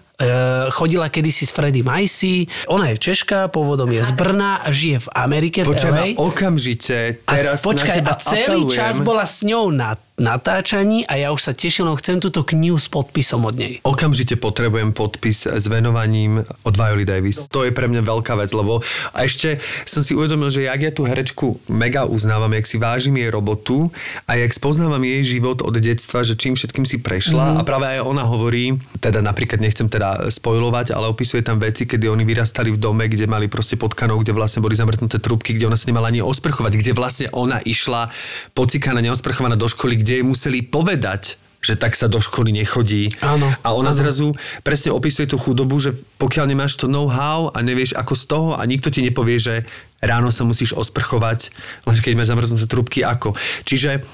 chodila kedysi s Freddy Majsi. Ona je Češka, pôvodom je z Brna, žije v Amerike, v Počujem, LA. okamžite teraz a, počkaj, na teba a celý apelujem. čas bola s ňou na natáčaní a ja už sa tešil, no chcem túto knihu s podpisom od nej. Okamžite potrebujem podpis s venovaním od Violy Davis. To je pre mňa veľká vec, lebo a ešte som si uvedomil, že jak ja tú herečku mega uznávam, jak si vážim jej robotu a jak spoznávam jej život od detstva, že čím všetkým si prešla mm-hmm. a práve aj ona hovorí, teda napríklad nechcem teda spojovať, ale opisuje tam veci, kedy oni vyrastali v dome, kde mali proste potkanov, kde vlastne boli zamrznuté trúbky, kde ona sa nemala ani osprchovať, kde vlastne ona išla pocikaná, neosprchovaná do školy, kde jej museli povedať, že tak sa do školy nechodí. Áno, A ona áno. zrazu presne opisuje tú chudobu, že pokiaľ nemáš to know-how a nevieš ako z toho a nikto ti nepovie, že ráno sa musíš osprchovať, lenže keď máš zamrznuté trúbky, ako. Čiže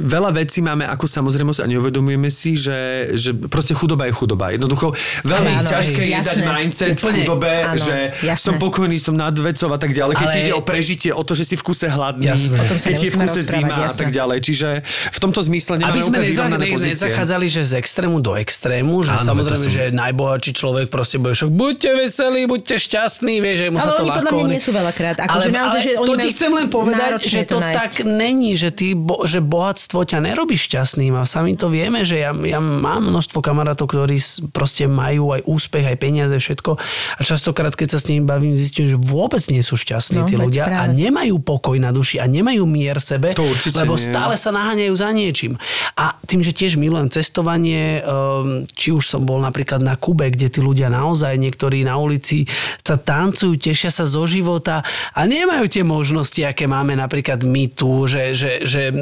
veľa vecí máme ako samozrejmosť a neuvedomujeme si, že, že proste chudoba je chudoba. Jednoducho veľmi áno, ťažké je dať mindset v Úplne. chudobe, Áno, že jasné. som pokojný, som nad vecou a tak ďalej. Keď Ale- Ale... ide o prežitie, o to, že si v kuse hladný, Jasné. Keď je v kuse zima a jasné. tak ďalej. Čiže v tomto zmysle nemáme Aby sme úplne neza, vyrovnané ne, pozície. nezachádzali, že z extrému do extrému, že Áno, samozrejme, som- že najbohatší človek proste bude však buďte veselí, buďte šťastní, vieš, že mu Ale sa to oni podľa ľahko mňa nie sú veľakrát. Ako, ale, že naozaj, ale že oni to ti chcem len povedať, že to tak není, že, ty, že bohatstvo ťa nerobí šťastným a sami to vieme, že ja, ja mám množstvo kamarátov, ktorí proste majú aj úspech, aj peniaze, všetko a častokrát, keď sa s nimi bavím, zistím, že vôbec nie sú šťastní No, tí ľudia a práve. nemajú pokoj na duši a nemajú mier v sebe, lebo nie. stále sa naháňajú za niečím. A tým, že tiež milujem cestovanie, um, či už som bol napríklad na Kube, kde tí ľudia naozaj, niektorí na ulici sa tancujú, tešia sa zo života a nemajú tie možnosti, aké máme napríklad my tu, že, že, že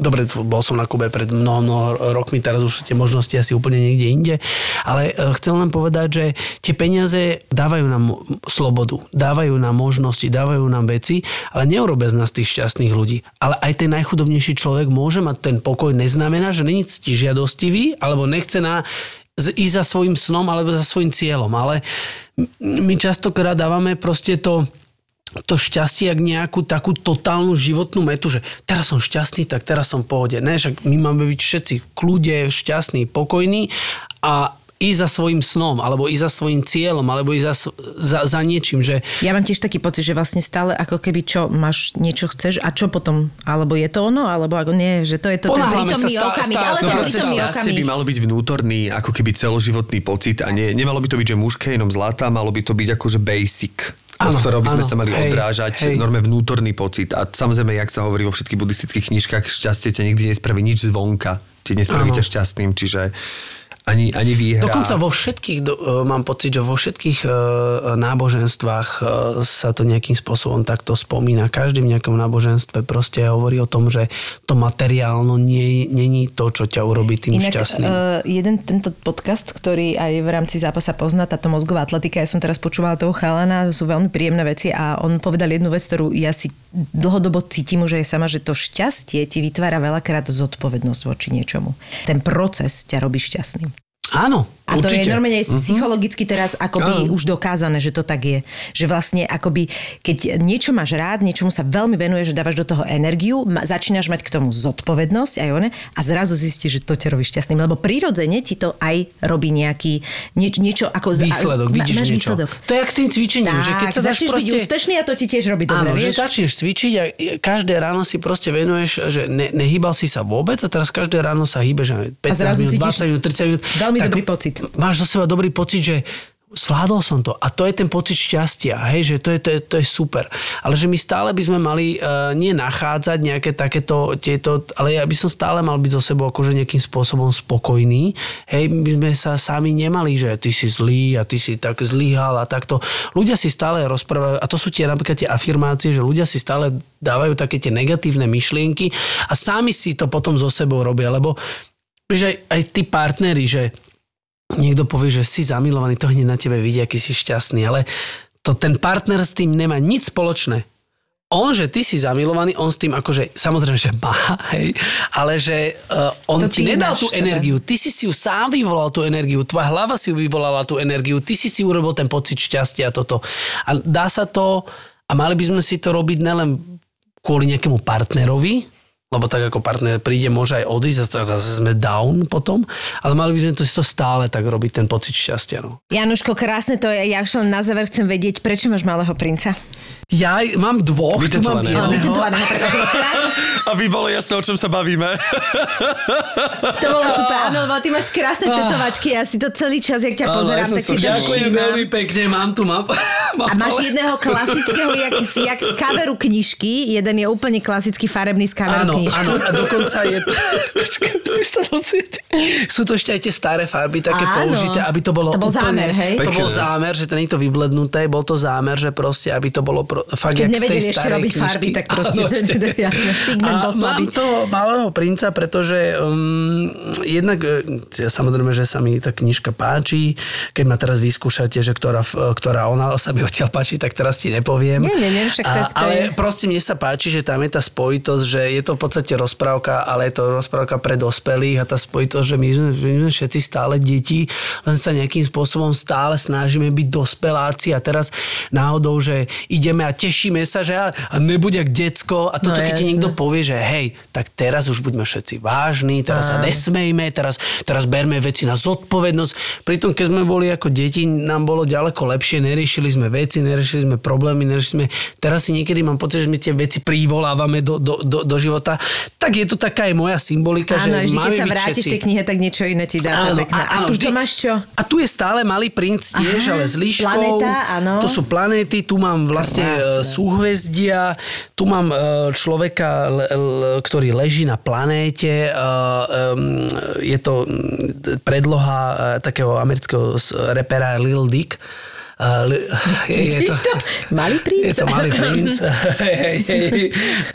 Dobre, bol som na Kube pred mnoho, mnoho rokmi, teraz už tie možnosti asi úplne niekde inde, ale e, chcem len povedať, že tie peniaze dávajú nám slobodu, dávajú nám možnosti, dávajú nám veci, ale neurobia z nás tých šťastných ľudí. Ale aj ten najchudobnejší človek môže mať ten pokoj, neznamená, že není ctižiadostivý, alebo nechce na, ísť za svojim snom alebo za svojim cieľom, ale my častokrát dávame proste to to šťastie jak nejakú takú totálnu životnú metu, že teraz som šťastný, tak teraz som v pohode. Ne, však my máme byť všetci v kľude, šťastní, pokojní a ísť za svojim snom, alebo ísť za svojim cieľom, alebo ísť za, za, za niečím, že Ja mám tiež taký pocit, že vlastne stále ako keby čo, máš niečo chceš a čo potom? Alebo je to ono, alebo ako nie, že to je to ten Ponáhľame sa prítomný stá- okamih. stále- Ale no ten prítomný šťastie by okamih. malo byť vnútorný, ako keby celoživotný pocit a nie, nemalo by to byť, že mužské jenom zlata, malo by to byť akože basic od Áno, ktorého by sme áno, sa mali hej, odrážať, hej. norme vnútorný pocit. A samozrejme, jak sa hovorí vo všetkých buddhistických knižkách, šťastie ťa nikdy nespraví nič zvonka. Ti nespraví Áno. ťa šťastným, čiže ani, ani výhra. Dokonca vo všetkých, do- e, mám pocit, že vo všetkých e, náboženstvách e, sa to nejakým spôsobom takto spomína. Každý v nejakom náboženstve proste hovorí o tom, že to materiálno nie, není to, čo ťa urobí tým Inak šťastným. Jeden tento podcast, ktorý aj v rámci zápasa pozná, táto mozgová atletika, ja som teraz počúvala toho chalana, to sú veľmi príjemné veci a on povedal jednu vec, ktorú ja si dlhodobo cítim už aj sama, že to šťastie ti vytvára veľakrát zodpovednosť voči niečomu. Ten proces ťa robí šťastným. Áno, A to určite. je normálne Mhm. psychologicky teraz akoby Áno. už dokázané, že to tak je. Že vlastne akoby, keď niečo máš rád, niečomu sa veľmi venuješ, že dávaš do toho energiu, ma, začínaš mať k tomu zodpovednosť aj one a zrazu zistíš, že to ťa robí šťastným. Lebo prirodzene ti to aj robí nejaký nieč, niečo ako... Výsledok, ma- vidíš máš niečo. výsledok. To je jak s tým cvičením, Tak, že keď sa začneš proste... byť úspešný a to ti tiež robí dobre, Áno, že vieš? začneš cvičiť a každé ráno si proste venuješ, že ne, nehýbal si sa vôbec a teraz každé ráno sa hýbe, že 15 zrazu minút, cítiš 20 minút, 30 minút. veľmi dobrý pocit. Máš zo seba dobrý pocit, že zvládol som to. A to je ten pocit šťastia, hej, že to je, to je, to je super. Ale že my stále by sme mali uh, nie nachádzať nejaké takéto, tieto, ale ja by som stále mal byť so sebou akože nejakým spôsobom spokojný. Hej, my sme sa sami nemali, že ty si zlý a ty si tak zlyhal a takto. Ľudia si stále rozprávajú, a to sú tie napríklad tie afirmácie, že ľudia si stále dávajú také tie negatívne myšlienky a sami si to potom so sebou robia, lebo aj, aj tí partneri, že niekto povie, že si zamilovaný, to hneď na tebe vidí, aký si šťastný, ale to ten partner s tým nemá nič spoločné. On, že ty si zamilovaný, on s tým akože, samozrejme, že má, hej, ale že uh, on To ti nedal tú sebe. energiu, ty si si ju sám vyvolal tú energiu, tvoja hlava si vyvolala tú energiu, ty si si urobil ten pocit šťastia a toto. A dá sa to, a mali by sme si to robiť nelen kvôli nejakému partnerovi, lebo tak ako partner príde, môže aj odísť a zase sme down potom, ale mali by sme to si to stále tak robiť, ten pocit šťastia. No. Januško, krásne to je. Ja už len na záver chcem vedieť, prečo máš malého princa. Ja mám dvoch, tu mám Vytetovaného. Vytetovaného, pretože [laughs] Aby bolo jasné, o čom sa bavíme. to bolo super. [laughs] Áno, lebo ty máš krásne tetovačky, ja si to celý čas, jak ťa Áno, pozerám, ja tak si to. Ďakujem veľmi pekne, mám tu, mám. [laughs] mám A máš ale- jedného klasického, jak, jak z kaveru knižky. Jeden je úplne klasický farebný z kaveru Áno, knižky. áno, a dokonca je. [laughs] Sú to ešte aj tie staré farby také Áno. použité, aby to bolo To bol úplne... zámer, hej? To bol Pekné. zámer, že to nie je to vyblednuté, bol to zámer, že proste, aby to bolo pro, fakt Keď jak z tej nevedeli ešte starej robiť knižky. farby, tak proste- Áno, [laughs] ešte. [laughs] jasné, pigment A bol slabý. Mám toho malého princa, pretože um, jednak, e, ja, samozrejme, že sa mi tá knižka páči. Keď ma teraz vyskúšate, že ktorá, ktorá ona sa mi odtiaľ páči, tak teraz ti nepoviem. Nie, nie, nie, však to- to ale je- proste mne sa páči, že tam je tá spojitosť, že je to v podstate rozprávka, ale je to rozprávka pre dospelých a tá spojitosť, že my sme, my sme všetci stále deti, len sa nejakým spôsobom stále snažíme byť dospeláci a teraz náhodou, že ideme a tešíme sa, že a, a nebude jak decko a toto, No, keď ti niekto povie, že hej, tak teraz už buďme všetci vážni, teraz sa Áno. nesmejme, teraz, teraz berme veci na zodpovednosť. Pritom, keď sme boli ako deti, nám bolo ďaleko lepšie, neriešili sme veci, neriešili sme problémy, neriešili sme... Teraz si niekedy mám pocit, že my tie veci privolávame do, do, do, do života. Tak je to taká aj moja symbolika, Áno, že vždy, máme keď sa vrátiš všetci... tej knihe, tak niečo iné ti dá. to je pekné. A, tu vždy. to máš čo? A tu je stále malý princ tiež, Aha, ale s líškou. planéta, áno. To sú planéty, tu mám vlastne Krásne. e, súhvezdia, tu mám e, človeka, ktorý leží na planéte. e, Je to predloha takého amerického repera Lil Dick. [laughs] Je, Vidíš to? Malý princ. [laughs] je to malý princ. [laughs]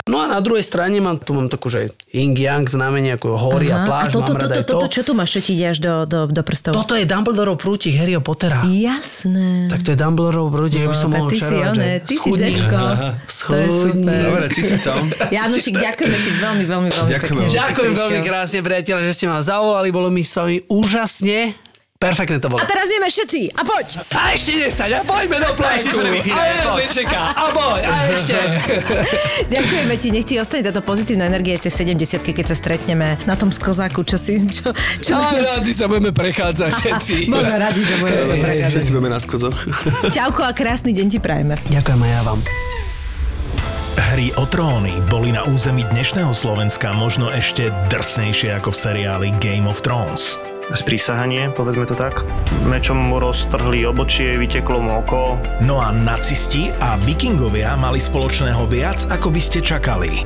No a na druhej strane mám, tu mám takú, že yin-yang znamenie ako hory a Aha, pláž. a toto, mám toto, aj to. toto, čo tu máš, čo ti ide až do, do, do prstov? Toto je Dumbledore prútik Harryho Pottera. Jasné. Tak to je Dumbledore prútik, No, aby som tak mohol ty si čarovať, že ty si schudni. decko. Schudni. To. Dobre, cítim to. Janušik, ďakujeme ti veľmi, veľmi, veľmi Ďakujeme pekne. Ďakujem veľmi krásne, priateľa, že ste ma zavolali, bolo mi s vami úžasne. Perfektné to bolo. A teraz ideme všetci. A poď. A ešte 10, a poďme do plajku. A je čeká. A poď, a ešte. [laughs] Ďakujeme ti, nech ti ostane táto pozitívna energia tej 70 keď sa stretneme na tom sklzáku, čo si... Čo, čo... A rádi sa budeme prechádzať všetci. [laughs] Možno radi, že budeme sa prechádzať. Všetci budeme na sklzoch. [laughs] Čauko a krásny deň ti prajeme. Ďakujem aj ja vám. Hry o tróny boli na území dnešného Slovenska možno ešte drsnejšie ako v seriáli Game of Thrones. Sprísahanie, povedzme to tak. Mečom mu roztrhli obočie, vyteklo mu oko. No a nacisti a vikingovia mali spoločného viac, ako by ste čakali.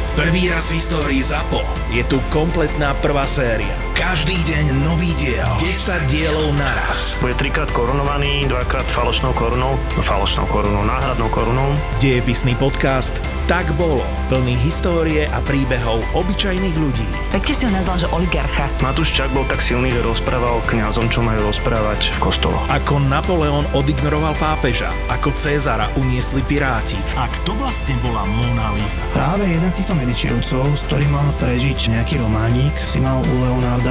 Prvý raz v histórii ZAPO je tu kompletná prvá séria. Každý deň nový diel. 10 dielov naraz. Bude trikrát korunovaný, dvakrát falošnou korunou, no falošnou korunou, náhradnou korunou. Dejepisný podcast Tak bolo. Plný histórie a príbehov obyčajných ľudí. Pekne si ho nazval, že oligarcha. Matúš Čak bol tak silný, že rozprával kňazom, čo majú rozprávať v kostoloch. Ako Napoleon odignoroval pápeža, ako Cézara uniesli piráti a kto vlastne bola Mona Lisa. Práve jeden z týchto medičievcov, s ktorým mal prežiť nejaký románik, si mal u Leonarda